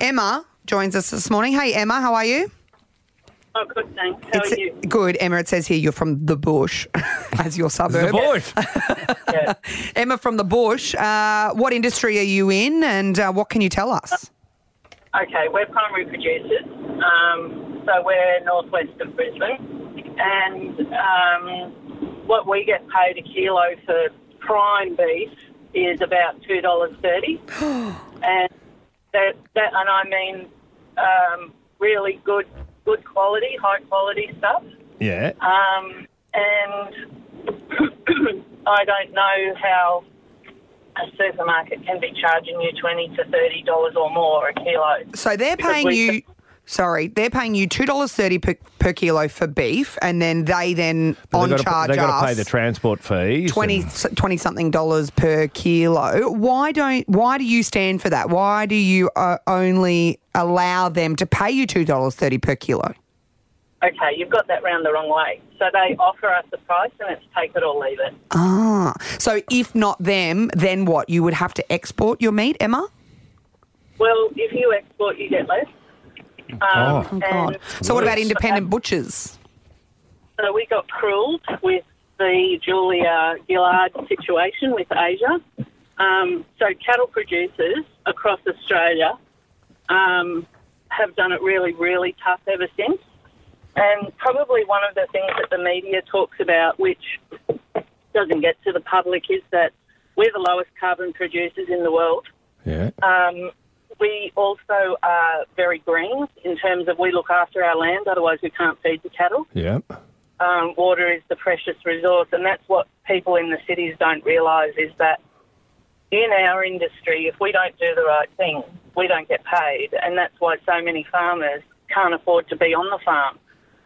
Emma joins us this morning. Hey, Emma, how are you? Oh, good, thanks. How It's- are you? Good, Emma. It says here you're from the bush, as your suburb. The bush. Emma from the bush. Uh, what industry are you in, and uh, what can you tell us? Okay, we're primary producers, um, so we're northwest of Brisbane, and um, what we get paid a kilo for prime beef is about two dollars thirty, and that, that, and I mean um, really good, good quality, high quality stuff. Yeah. Um, and I don't know how a supermarket can be charging you twenty to thirty dollars or more a kilo. So they're paying we- you. Sorry, they're paying you two dollars thirty per, per kilo for beef, and then they then But on charge to, they've got to pay the transport fees. 20, and- 20 something dollars per kilo. Why don't why do you stand for that? Why do you uh, only allow them to pay you two dollars thirty per kilo? Okay, you've got that round the wrong way. So they offer us a price and it's take it or leave it. Ah, so if not them, then what? You would have to export your meat, Emma. Well, if you export, you get less. Um, Oh, God. So what about independent butchers? So we got cruelled with the Julia Gillard situation with Asia. Um, so cattle producers across Australia um, have done it really, really tough ever since. And probably one of the things that the media talks about, which doesn't get to the public, is that we're the lowest carbon producers in the world. Yeah. Um, we also are very green in terms of we look after our land, otherwise we can't feed the cattle. Yeah. Um, water is the precious resource, and that's what people in the cities don't realise is that in our industry, if we don't do the right thing, we don't get paid, and that's why so many farmers can't afford to be on the farm.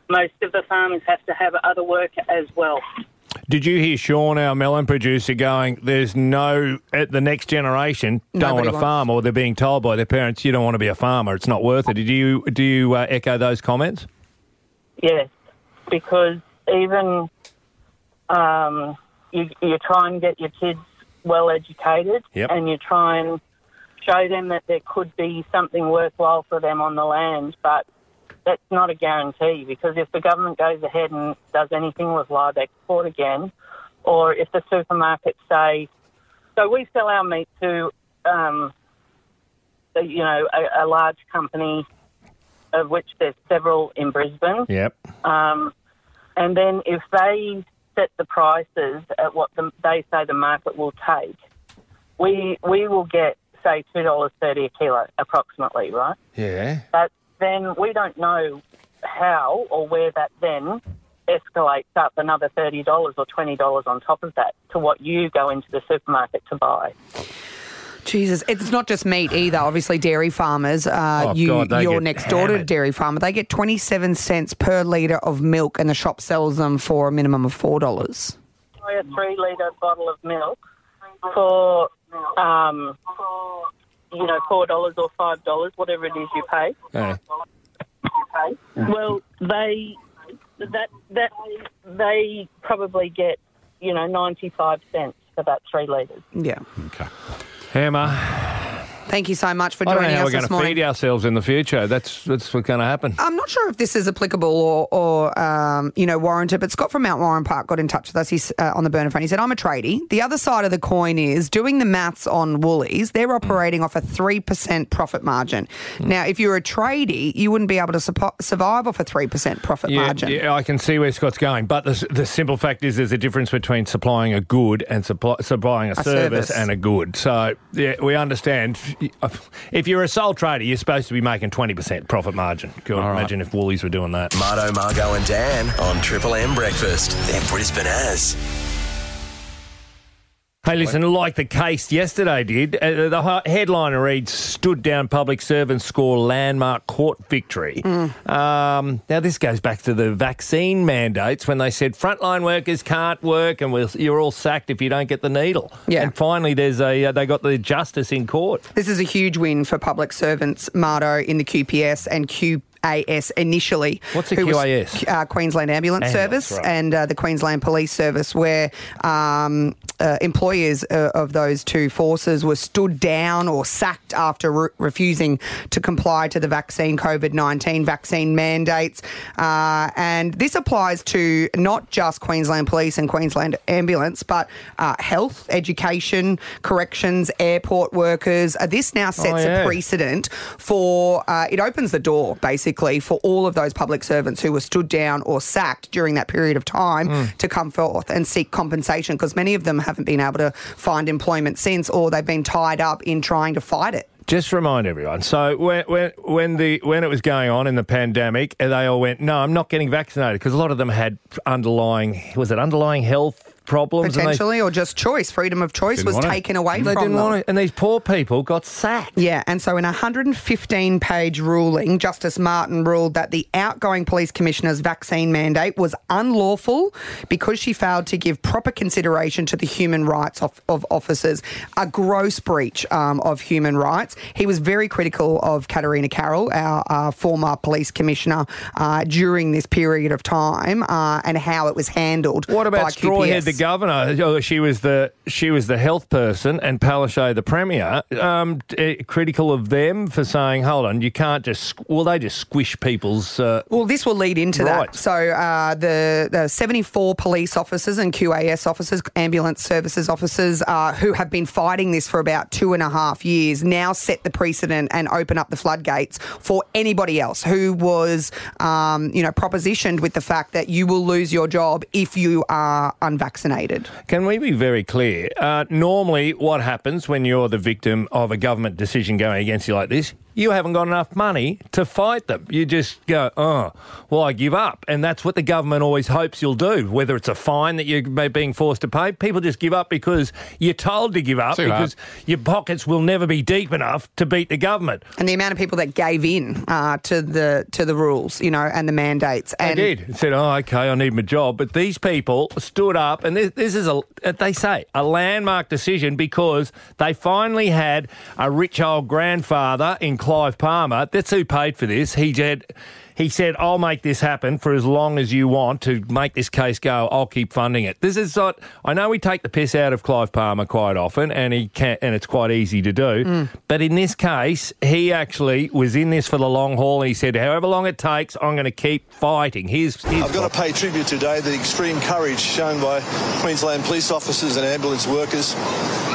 Most of the farmers have to have other work as well. Did you hear Sean, our melon producer, going, there's no, at the next generation don't Nobody want to wants- farm, or they're being told by their parents, you don't want to be a farmer, it's not worth it. Did you, do you uh, echo those comments? Yes, because even um, you, you try and get your kids well educated Yep. and you try and show them that there could be something worthwhile for them on the land, but that's not a guarantee because if the government goes ahead and does anything with live export again, or if the supermarkets say, so we sell our meat to, um, you know, a, a large company of which there's several in Brisbane. Yep. Um, and then if they set the prices at what the, they say the market will take, we we will get say two dollars thirty a kilo approximately, right? Yeah. But then we don't know how or where that then escalates up another thirty dollars or twenty dollars on top of that to what you go into the supermarket to buy. Jesus, it's not just meat either. Obviously, dairy farmers. Uh, Oh, you, God, they you're next door to a dairy farmer. They get twenty-seven cents per litre of milk, and the shop sells them for a minimum of four dollars. Buy a three litre bottle of milk for um, you know four dollars or five dollars, whatever it is you pay. Yeah. Well, they that that they probably get you know ninety five cents for that three litres. Yeah. Okay. Emma, Thank you so much for I don't know joining how us we're going to morning. feed ourselves in the future. That's, that's what's going to happen. I'm not sure if this is applicable or, or um, you know, warranted, but Scott from Mount Warren Park got in touch with us. He's uh, on the burner phone. He said, I'm a tradie. The other side of the coin is doing the maths on Woolies, they're operating off a 3% profit margin. Now, if you're a tradie, you wouldn't be able to suppo- survive off a 3% profit Yeah, margin. yeah, I can see where Scott's going, but the, the simple fact is there's a difference between supplying a good and supply, supplying a, A service, service. and a good. So yeah, we understand. If you're a sole trader, you're supposed to be making 20% profit margin. Can you imagine if Woolies were doing that? Marto, Margo, and Dan on Triple M Breakfast. They're Brisbane as. Hey, listen, like the case yesterday did, uh, the headline reads Stood Down Public Servants Score Landmark Court Victory. Um, now, this goes back to the vaccine mandates when they said frontline workers can't work and we'll, you're all sacked if you don't get the needle. Yeah. And finally, there's a uh, they got the justice in court. This is a huge win for public servants, Marto, in the QPS and QAS initially. What's a was, QAS? uh, Queensland Ambulance, Ambulance, Service right. and uh, the Queensland Police Service, where um, uh, employers uh, of those two forces were stood down or sacked after re- refusing to comply to the vaccine COVID 19 vaccine mandates. Uh, and this applies to not just Queensland Police and Queensland Ambulance, but uh, health, education, corrections, airport workers. Uh, this now sets Oh, yeah. a precedent for uh, it opens the door basically for all of those public servants who were stood down or sacked during that period of time Hmm. to come forth and seek compensation because many of them haven't been able to find employment since or they've been tied up in trying to fight it. Just remind everyone. So when when when the when it was going on in the pandemic, and they all went, "No, I'm not getting vaccinated," because a lot of them had underlying was it underlying health problems. and they- Potentially, or just choice, freedom of choice was want it. taken away They from didn't them. want it, and these poor people got sacked. Yeah, and so in a 115 page ruling, Justice Martin ruled that the outgoing police commissioner's vaccine mandate was unlawful because she failed to give proper consideration to the human rights of, of officers, a gross breach um, of human rights. He was very critical of Katarina Carroll, our uh, former police commissioner, uh, during this period of time uh, and how it was handled. What about by Strawhead, QPS. the governor? Oh, she was the she was the health person, and Palaszczuk, the premier, um, eh, critical of them for saying, "Hold on, you can't just well, they just squish people's." Uh, Well, this will lead into that. So, uh, the, the 74 police officers and QAS officers, ambulance services officers, uh, who have been fighting this for about two and a half years, now set the precedent and open up the floodgates for anybody else who was, um, you know, propositioned with the fact that you will lose your job if you are unvaccinated. Can we be very clear? Uh, normally, what happens when you're the victim of a government decision going against you like this? You haven't got enough money to fight them. You just go, oh, well, I give up. And that's what the government always hopes you'll do. Whether it's a fine that you're may- being forced to pay, people just give up because you're told to give up Too hard. because your pockets will never be deep enough to beat the government. And the amount of people that gave in uh, to the to the rules, you know, and the mandates. They And did. Said, oh, okay, I need my job. But these people stood up, and this, this is a, they say, a landmark decision because they finally had a rich old grandfather in Clive Palmer. That's who paid for this. He said, he said, I'll make this happen for as long as you want to make this case go. I'll keep funding it. This is not, I know we take the piss out of Clive Palmer quite often, and he can, and it's quite easy to do. Mm. But in this case, he actually was in this for the long haul. And he said, however long it takes, I'm going to keep fighting. Here's, here's I've got to pay tribute today to the extreme courage shown by Queensland police officers and ambulance workers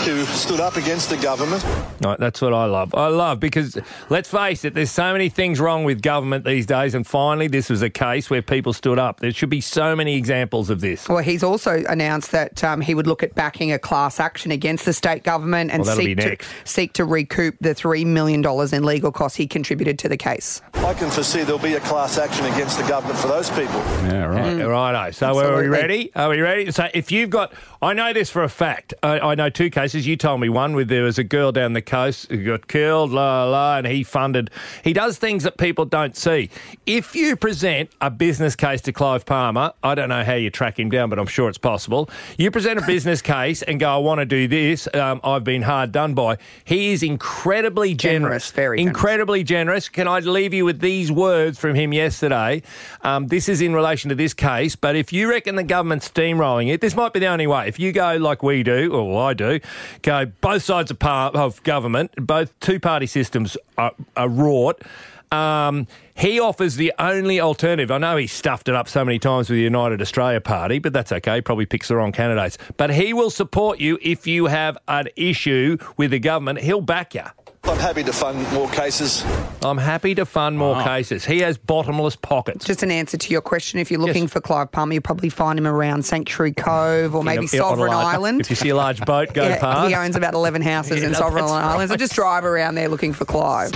who stood up against the government. Right, that's what I love. I love because let's face it, there's so many things wrong with government these days, and finally, this was a case where people stood up. There should be so many examples of this. Well, he's also announced that um, he would look at backing a class action against the state government and Well, seek to, seek to recoup the $3 million in legal costs he contributed to the case. I can foresee there'll be a class action against the government for those people. Yeah, right. Righto. So are we ready? Are we ready? So if you've got, I know this for a fact. I, I know two cases. You told me one where there was a girl down the coast who got killed, la la, la, and he funded. He does things that people don't see. If you present a business case to Clive Palmer, I don't know how you track him down, but I'm sure it's possible. You present a business case and go, I want to do this. Um, I've been hard done by. He is incredibly generous. very generous. incredibly generous. Can I leave you with these words from him yesterday? Um, this is in relation to this case, but if you reckon the government's steamrolling it, this might be the only way. If you go like we do, or well, I do, go both sides of, par- of government, both two party systems are, are wrought. Um, he offers the only alternative. I know he stuffed it up so many times with the United Australia Party, but that's okay. He probably picks the wrong candidates. But he will support you if you have an issue with the government. He'll back you. I'm happy to fund more cases. I'm happy to fund more cases. He has bottomless pockets. Just an answer to your question. If you're looking for Clive Palmer, you'll probably find him around Sanctuary Cove or maybe In a- a Sovereign large- Island. If you see a large boat go Yeah, past. he owns about 11 houses Yeah, in Sovereign Island. Islands. So just drive around there looking for Clive.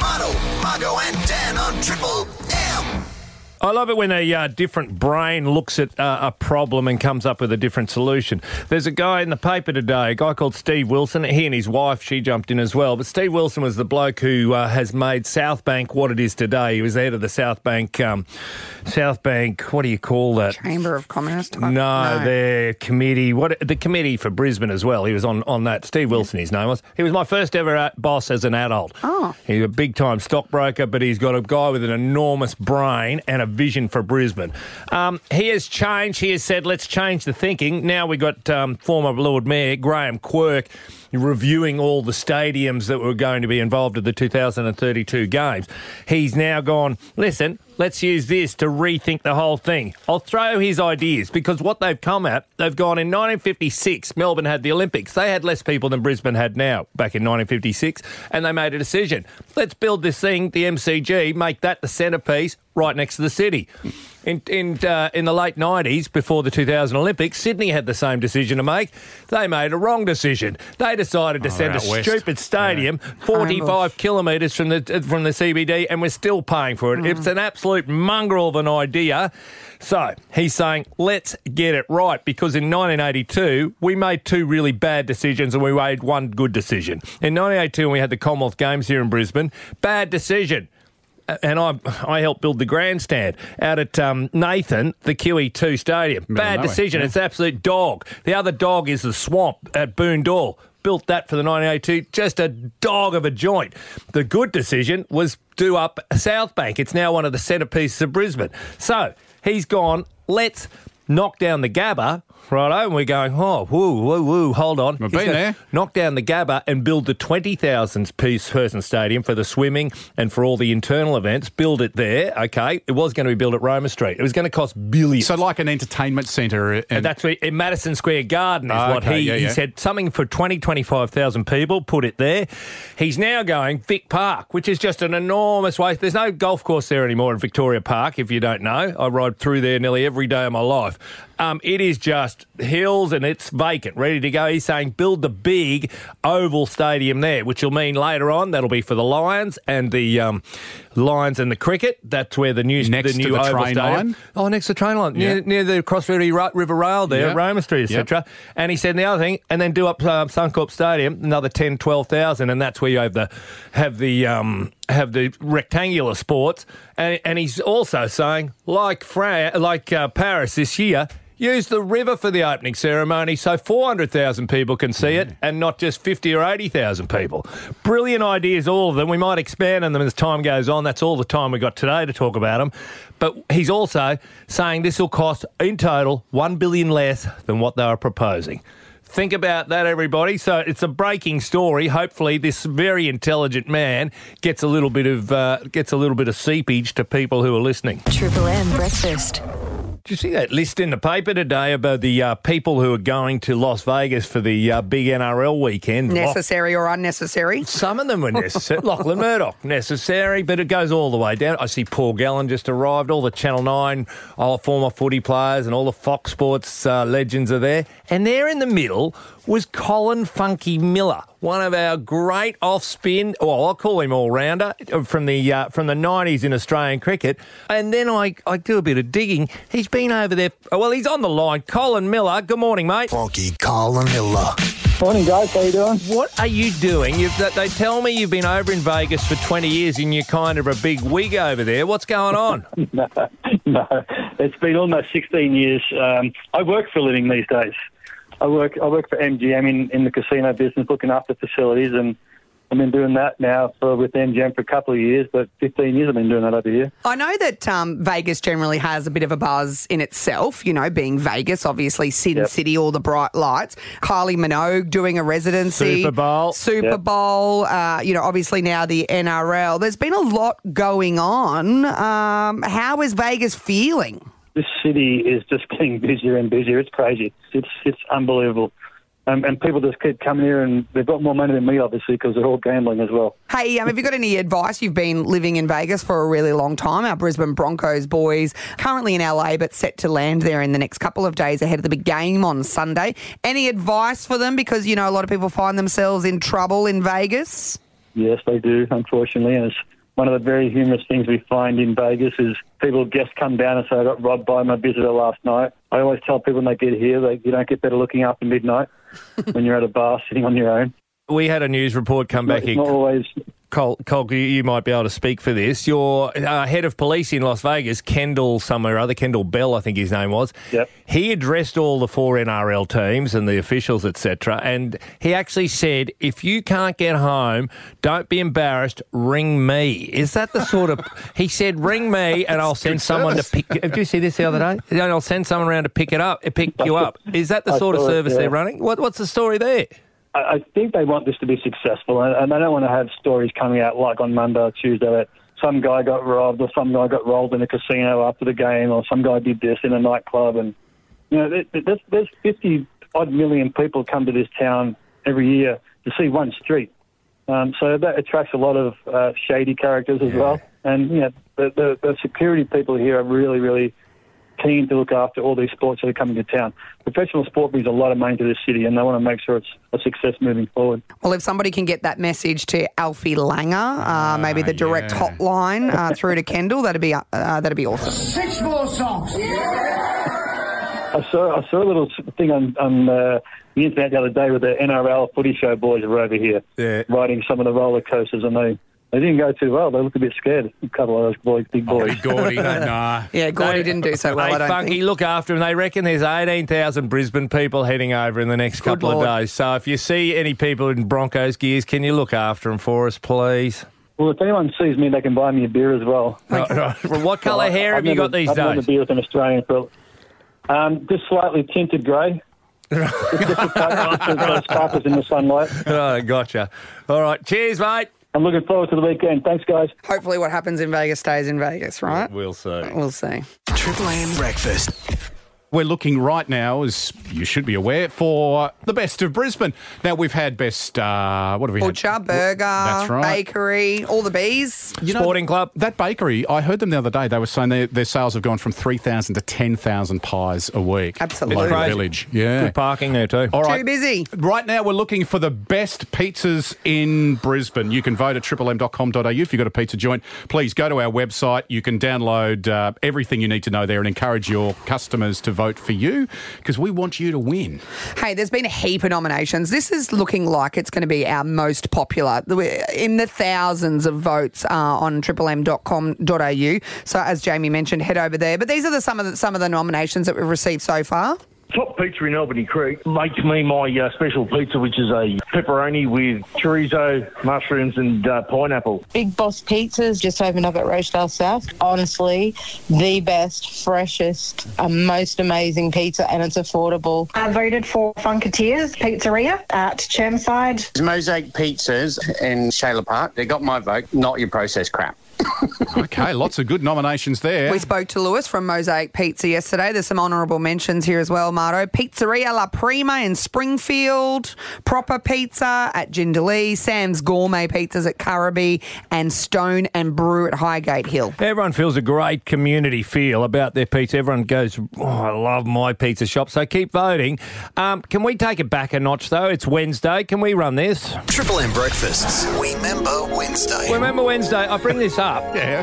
Marto, Margo, and Dan on Triple. I love it when a uh, different brain looks at uh, a problem and comes up with a different solution. There's a guy in the paper today, a guy called Steve Wilson. He and his wife, she jumped in as well. But Steve Wilson was the bloke who uh, has made South Bank what it is today. He was the head of the South Bank, um, South Bank. What do you call that? Chamber of Commerce type? No, their committee. What the committee for Brisbane as well. He was on on that. Steve Wilson, his name was. He was my first ever uh, boss as an adult. Oh, he's a big time stockbroker, but he's got a guy with an enormous brain and a vision for Brisbane. Um, he has changed. He has said, "Let's change the thinking." Now we've got um, former Lord Mayor Graham Quirk reviewing all the stadiums that were going to be involved in the 2032 games. He's now gone. Listen, let's use this to rethink the whole thing. I'll throw his ideas because what they've come at, they've gone in 1956, Melbourne had the Olympics. They had less people than Brisbane had now back in 1956, and they made a decision. Let's build this thing, the MCG, make that the centrepiece right next to the city. In in uh, in the late nineties, before the 2000 Olympics, Sydney had the same decision to make. They made a wrong decision. They decided to Oh, send a west. stupid stadium 45 kilometres from the from the CBD, and we're still paying for it. It's an absolute mongrel of an idea. So he's saying, let's get it right because in 1982 we made two really bad decisions and we made one good decision. In 1982, we had the Commonwealth Games here in Brisbane, bad decision and I I helped build the grandstand out at um, Nathan, the QE2 Stadium. Middle Bad decision. yeah. It's absolute dog. The other dog is the swamp at Boondall. Built that for the 1982. Just a dog of a joint. The good decision was do up South Bank. It's now one of the centerpieces of Brisbane. So he's gone. Let's knock down the Gabba. Righto, and we're going, oh, woo, woo, woo, hold on. We've been there. Knock down the Gabba and build the 20,000 piece person stadium for the swimming and for all the internal events. Build it there, okay? It was going to be built at Roma Street. It was going to cost billions. So, like an entertainment centre. And, And that's in Madison Square Garden is Ah, what okay, he, yeah, he yeah. said. Something for 20, 25,000 people, put it there. He's now going Vic Park, which is just an enormous waste. There's no golf course there anymore in Victoria Park, if you don't know. I ride through there nearly every day of my life. Um, it is just hills and it's vacant, ready to go. He's saying build the big oval stadium there, which will mean later on that'll be for the Lions and the um, Lions and the cricket. That's where the new Next the to new the oval train stadium. line? Oh, next to the train line, near, Yeah. near the Cross River, River Rail there, Yeah. Roma Street, Yep. etc. And he said the other thing, and then do up um, Suncorp Stadium, another 10, 12,000, and that's where you have the have the um, have the rectangular sports. And, and he's also saying, like Fra- like uh, Paris this year. Use the river for the opening ceremony so 400,000 people can see it and not just 50 or 80,000 people. Brilliant ideas, all of them. We might expand on them as time goes on. That's all the time we've got today to talk about them. But he's also saying this will cost, in total, 1 billion less than what they were proposing. Think about that, everybody. So it's a breaking story. Hopefully, this very intelligent man gets a little bit of uh, gets a little bit of seepage to people who are listening. Triple M breakfast. Did you see that list in the paper today about the uh, people who are going to Las Vegas for the uh, big NRL weekend? Necessary or unnecessary? Some of them were necessary. Lachlan Murdoch, necessary, but it goes all the way down. I see Paul Gallen just arrived. All the Channel 9, all former footy players and all the Fox Sports uh, legends are there. And they're in the middle was Colin Funky Miller, one of our great off spin, well, I'll call him all rounder from the uh, from the 90s in Australian cricket. And then I, I do a bit of digging. He's been over there. Well, he's on the line. Colin Miller, good morning, mate. Funky Colin Miller. Morning, guys. How you doing? What are you doing? You've, they- they tell me you've been over in Vegas for 20 years and you're kind of a big wig over there. What's going on? no, no, it's been almost 16 years. Um, I work for a living these days. I work I work for MGM in, in the casino business, looking after facilities, and I've been doing that now for with MGM for a couple of years, but 15 years I've been doing that over here. I know that um, Vegas generally has a bit of a buzz in itself, you know, being Vegas, obviously Sin Yep. City, all the bright lights. Kylie Minogue doing a residency. Super Bowl. Super Yep. Bowl, uh, you know, obviously now the NRL. There's been a lot going on. Um, how is Vegas feeling? This city is just getting busier and busier. It's crazy. It's it's unbelievable. Um, and people just keep coming here, and they've got more money than me, obviously, because they're all gambling as well. Hey, um, have you got any advice? You've been living in Vegas for a really long time. Our Brisbane Broncos boys, currently in LA, but set to land there in the next couple of days ahead of the big game on Sunday. Any advice for them? Because, you know, a lot of people find themselves in trouble in Vegas. Yes, they do, unfortunately. And it's one of the very humorous things we find in Vegas is people just come down and say, I got robbed by my visitor last night. I always tell people when they get here, they, you don't get better looking after midnight when you're at a bar sitting on your own. We had a news report come back It's here. not always Col, Col, you- might be able to speak for this. Your uh, head of police in Las Vegas, Kendall somewhere or other, Kendall Bell, I think his name was. Yep. He addressed all the four NRL teams and the officials, etc. And he actually said, if you can't get home, don't be embarrassed, ring me. Is that the sort of. he said, ring me and I'll send someone to pick. Did you see this the other day? And I'll send someone around to pick it up, pick you up. Is that the I sort of saw it, service yeah. they're running? What, what's the story there? I, I think they want this to be successful, and, and they don't want to have stories coming out like on Monday or Tuesday that some guy got robbed or some guy got rolled in a casino after the game or some guy did this in a nightclub. And, you know, there's, there's 50 odd million people come to this town every year to see one street. Um, so that attracts a lot of uh, shady characters as well. And, you know, the, the, the security people here are really, really keen to look after all these sports that are coming to town. Professional sport brings a lot of money to this city, and they want to make sure it's a success moving forward. Well, if somebody can get that message to Alfie Langer, Ah, uh, maybe the direct hotline uh, through to Kendall, that'd be uh, that'd be awesome. Six more songs. I saw I saw a little thing on on uh, the internet the other day with the NRL footy show boys were over here riding some of the roller coasters, and they. They didn't go too well. They looked a bit scared. A couple of those boys, big boys. Oh, Gordy, nah. Yeah, Gordy didn't do so well. Hey, I don't Funky, think. look after him. They reckon there's 18,000 Brisbane people heading over in the next Good couple Lord. of days. So if you see any people in Broncos gears, can you look after them for us, please? Well, if anyone sees me, they can buy me a beer as well. Right, right. Well, what colour I- hair I've have you never- got these I've never days? beer with an Australian for um, just slightly tinted grey. just just the type that sort of sparkles in the sunlight. Right, gotcha. All right, cheers, mate. I'm looking forward to the weekend. Thanks, guys. Hopefully, what happens in Vegas stays in Vegas, right? We'll see. We'll see. Triple M breakfast. We're looking right now, as you should be aware, for the best of Brisbane. Now we've had best. Uh, what have we Butcher, had? burger, That's right. bakery, all the bees. You know, Sporting club. That bakery, I heard them the other day. They were saying their, their sales have gone from 3,000 to 10,000 pies a week. Absolutely. In the village. Yeah. Good parking there too. All right. Too busy. Right now, we're looking for the best pizzas in Brisbane. You can vote at triplem.com.au if you've got a pizza joint. Please go to our website. You can download uh, everything you need to know there and encourage your customers to vote for you because we want you to win. Hey, there's been a heap of nominations. This is looking like it's going to be our most popular in the thousands of votes uh, on triplem.com.au. So, as Jamie mentioned, head over there. But these are the some of the, some of the nominations that we've received so far. Top Pizza in Albany Creek makes me my uh, special pizza, which is a pepperoni with chorizo, mushrooms, and uh, pineapple. Big Boss Pizzas just opened up at Rochedale South. Honestly, the best, freshest, uh, most amazing pizza, and it's affordable. I voted for Funketeers Pizzeria at Chermside. Mosaic Pizzas in Shailer Park. They got my vote, not your processed crap. Okay, lots of good nominations there. We spoke to Lewis from Mosaic Pizza yesterday. There's some honourable mentions here as well, Marto. Pizzeria La Prima in Springfield, Proper Pizza at Jindalee, Sam's Gourmet Pizzas at Currabee, and Stone and Brew at Highgate Hill. Everyone feels a great community feel about their pizza. Everyone goes, oh, I love my pizza shop. So keep voting. Um, can we take it back a notch, though? It's Wednesday. Can we run this? Triple M breakfasts. Remember Wednesday. Remember Wednesday? I bring this up. Yeah.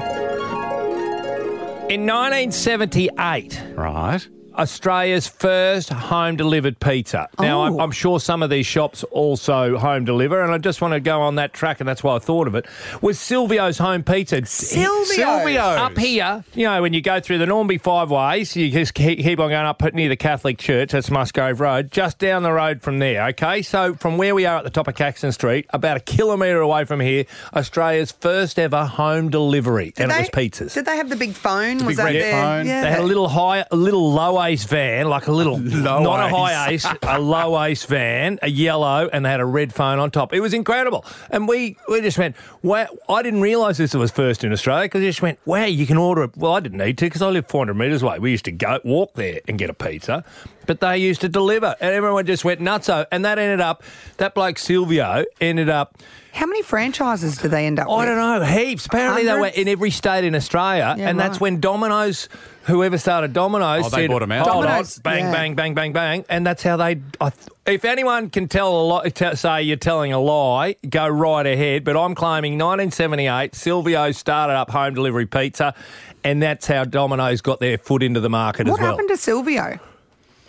In 1978, Right. Australia's first home delivered pizza. Now, I'm, Oh. I'm sure some of these shops also home deliver, and I just want to go on that track, and that's why I thought of it. Was Silvio's home pizza? Silvio's. Silvio's. Up here, you know, when you go through the Normby Five Ways, you just keep keep on going up near the Catholic Church, that's Musgrave Road, just down the road from there, okay? So from where we are at the top of Caxton Street, about a kilometre away from here, Australia's first ever home delivery, and it was pizzas. Did they have the big phone? was big that red their, phone. Yeah. They had a little high, a little low ace van, like a little, Low not a high ace, a low ace van, a yellow, and they had a red phone on top. It was incredible, and we we just went. Wow! I didn't realise this was first in Australia because we just went. Wow! You can order it. Well, I didn't need to because I live 400 metres away. We used to go walk there and get a pizza, but they used to deliver, and everyone just went nutso. And that ended up that bloke Silvio ended up. How many franchises do they end up with? I don't know, heaps. Apparently, they were Hundreds? in every state in Australia, Yeah, and that's right. when Domino's, whoever started Domino's, Oh, they said, bought 'em out. "Hold on, Domino's, bang, yeah. bang, bang, bang, bang, and that's how they. I th- if anyone can tell a lie, t- say you're telling a lie, go right ahead. But I'm claiming 1978, Silvio started up home delivery pizza, and that's how Domino's got their foot into the market What as well. happened to Silvio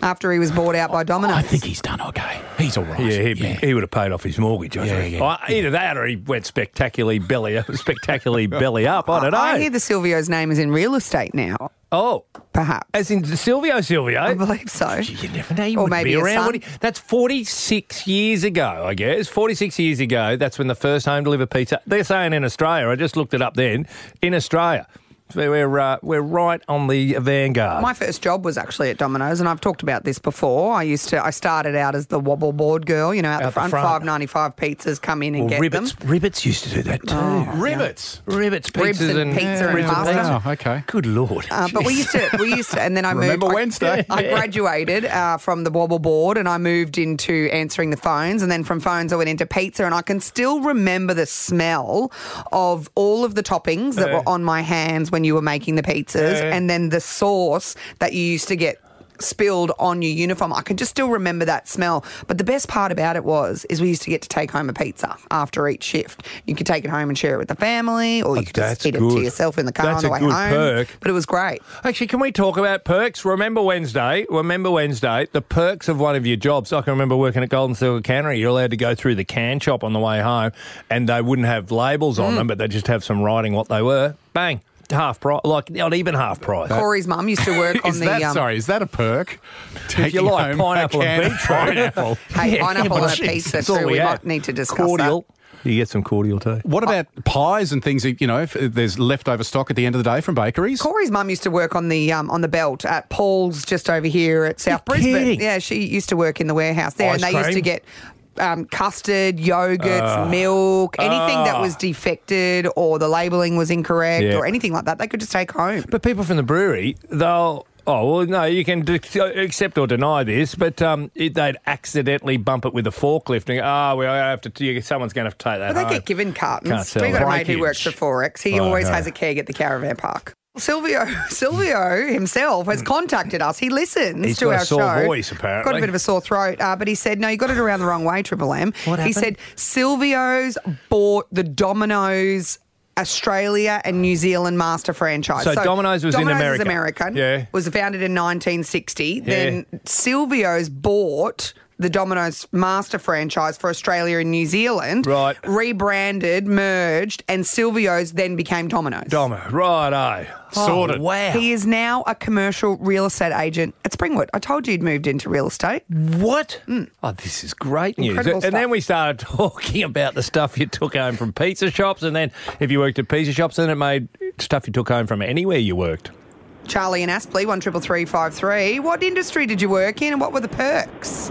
after he was bought out by Domino's? I think he's done okay. He's all right. Yeah, he, he would have paid off his mortgage. I Yeah, think. yeah. I- either that, or he went spectacularally belly, spectacularly belly up. I don't know. I hear the Silvio's name is in real estate now. Oh, perhaps. As in Silvio Silvio? I believe so. You never know. You Or wouldn't maybe be around. son. What do you- that's 46 years ago, I guess. 46 years ago, that's when the first home delivered pizza. They're saying in Australia. I just looked it up then. In Australia. So we're, uh, we're right on the vanguard. My first job was actually at Domino's, and I've talked about this before. I used to, I started out as the wobble board girl, you know, out, the Out the front, front. five ninety five pizzas come in and Well, get Ribbits, them. Ribbits used to do that too. Ribbits. Ribbits, pizzas Ribs and pizza and ribs pasta. pizza. Oh, okay. Good lord. Uh, but we used to, we used to, and then I moved. Remember I- Wednesday? I, graduated uh, from the wobble board, and I moved into answering the phones, and then from phones I went into pizza, and I can still remember the smell of all of the toppings that Yeah. were on my hands when when you were making the pizzas, Yeah. and then the sauce that you used to get spilled on your uniform. I can just still remember that smell. But the best part about it was is we used to get to take home a pizza after each shift. You could take it home and share it with the family, or you could just eat it to yourself in the car That's on the a way good home. perk. But it was great. Actually, can we talk about perks? Remember Wednesday? Remember Wednesday? The perks of one of your jobs. I can remember working at Golden Circle Cannery. You're allowed to go through the can shop on the way home, and they wouldn't have labels Mm. on them, but they just have some writing what they were. Bang, half price, like not even half price. Corey's mum used to work on Is the. that, um, sorry, is that a perk? If you like home a pineapple and can pineapple. Hey, Yeah, pineapple but and a jeez, pizza that's all too. we We might need to discuss cordial. You get some cordial too. What about pies and things? You know, if there's leftover stock at the end of the day from bakeries. Corey's mum used to work on the um, on the belt at Paul's just over here at South You're Brisbane. kidding. Yeah, she used to work in the warehouse there, Ice and they used to get. Um, custard, yogurts, Ah. milk, anything that Ah. was defected or the labelling was incorrect Yeah. or anything like that, they could just take home. But people from the brewery, they'll. Oh well, no, you can de- accept or deny this, but um, it, they'd accidentally bump it with a forklift and go, "Oh, we have to. You, someone's going to have to take that." But they home." get given cartons. We've got a mate who works for XXXX. He Oh, always has a keg at the caravan park. Silvio, Silvio himself has contacted us. He listens He's to got a our sore show. voice, apparently. Got a bit of a sore throat, uh, but he said, "No, you got it around the wrong way." Triple M. What he happened? said Silvio's bought the Domino's Australia and New Zealand master franchise. So Domino's was in Domino's America. Is American. Yeah. Was founded in 1960. Then Silvio's bought the Domino's master franchise for Australia and New Zealand. Right. Rebranded, merged, and Silvio's then became Domino's. Domo, right? Eh? Oh, Sorted. wow. He is now a commercial real estate agent at Springwood. I told you he'd moved into real estate. What? Mm. Oh, this is great news. Incredible and then we started talking about the stuff you took home from pizza shops, and then if you worked at pizza shops, then it made stuff you took home from anywhere you worked. Charlie and Aspley, one triple three five three. What industry did you work in, and what were the perks?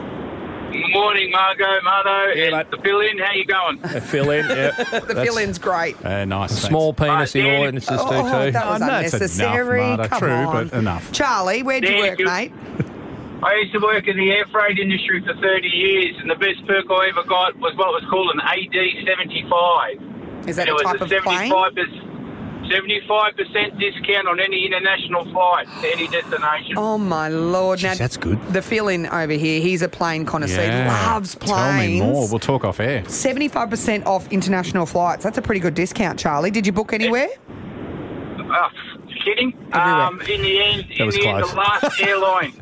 Morning, Margo, Marto, Yeah, and mate. the fill in. How you going? A fill in, yeah. The fill-in's great. Uh, nice. thanks. Small penis in Danny- audiences Oh, too. too. that was Oh, that's unnecessary. enough, Marto. Come True, on. but enough. Charlie, where'd you Thank work, you. mate? I used to work in the air freight industry for 30 years, and the best perk I ever got was what was called an AD75. Is that and a it was type a of plane? 75% discount on any international flight to any destination. Oh my lord! now, that's good. The fill-in over here. He's a plane connoisseur. Yeah. loves planes. Tell planes. me more. We'll talk off air. Seventy-five percent off international flights. That's a pretty good discount, Charlie. Did you book anywhere? Oh, kidding? Everywhere. Um, in the end, That in was the, end the last airline,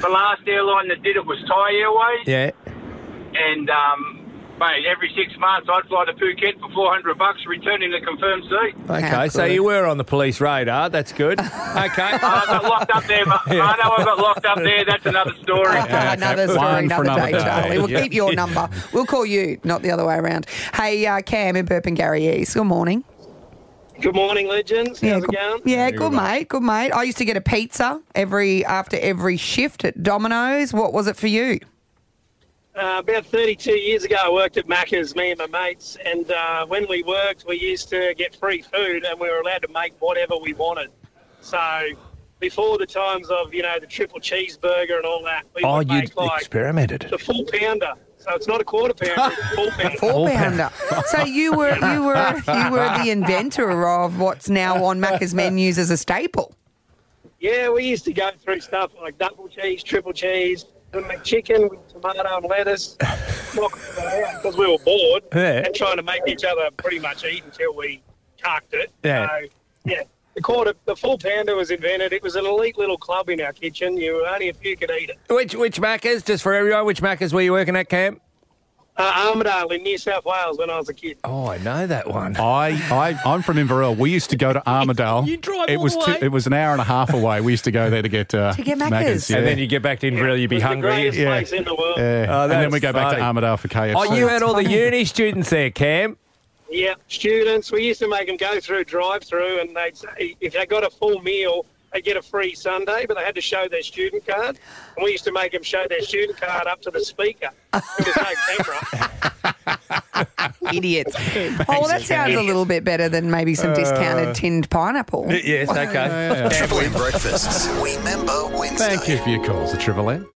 the last airline that did it was Thai Airways. Yeah. And um, mate, every six months I'd fly to Phuket for four hundred bucks, returning the confirmed seat. Okay, so you were on the police radar. That's good. Okay. I got locked up there. but I know I got locked up there. That's another story. Yeah, another okay. story, One for another, another day, day. Charlie. We'll Yeah. keep your number. We'll call you, not the other way around. Hey, uh, Cam in Burpengary East. Good morning. Good morning, legends. How's it good, going? yeah, good mate, good mate. I used to get a pizza every after every shift at Domino's. What was it for you? Uh, about 32 years ago, I worked at Macca's, me and my mates, and uh, when we worked, we used to get free food, and we were allowed to make whatever we wanted. So before the times of you know the triple cheeseburger and all that, we Oh, would you make like experimented. the full pounder. So it's not a quarter pounder; it's a full pounder. Four pounder. so you were you were you were the inventor of what's now on Macca's menus as a staple. Yeah, we used to go through stuff like double cheese, triple cheese, and make chicken with tomato and lettuce, because we were bored Yeah. and trying to make each other pretty much eat until we carked it. Yeah. So, yeah. The quarter, the full pounder was invented. It was an elite little club in our kitchen. You only a few could eat it. Which which Maccas, just for everyone, which Maccas were you working at, Cam? Uh, Armidale in New South Wales when I was a kid. Oh, I know that one. I, I, I'm from Inverell. We used to go to Armidale. You drive it all was the two, way? it was an hour and a half away. We used to go there to get uh, To get Macca's. yeah. And then you get back to Inverell, you'd be It was hungry. the greatest Yeah. place in the world. Yeah. Oh, and then that's we go back to funny. Armidale for KFC. Oh, you had all the uni students there, Cam. Yeah, students. We used to make them go through drive-through, and they'd say if they got a full meal, they'd get a free Sunday, but they had to show their student card. And we used to make them show their student card up to the speaker. There was no camera. Idiots. Oh, well, that sounds a little bit better than maybe some uh, discounted tinned pineapple. Yes, okay. Triple M breakfasts. Remember Wednesday. Thank you for your calls, the Triple M.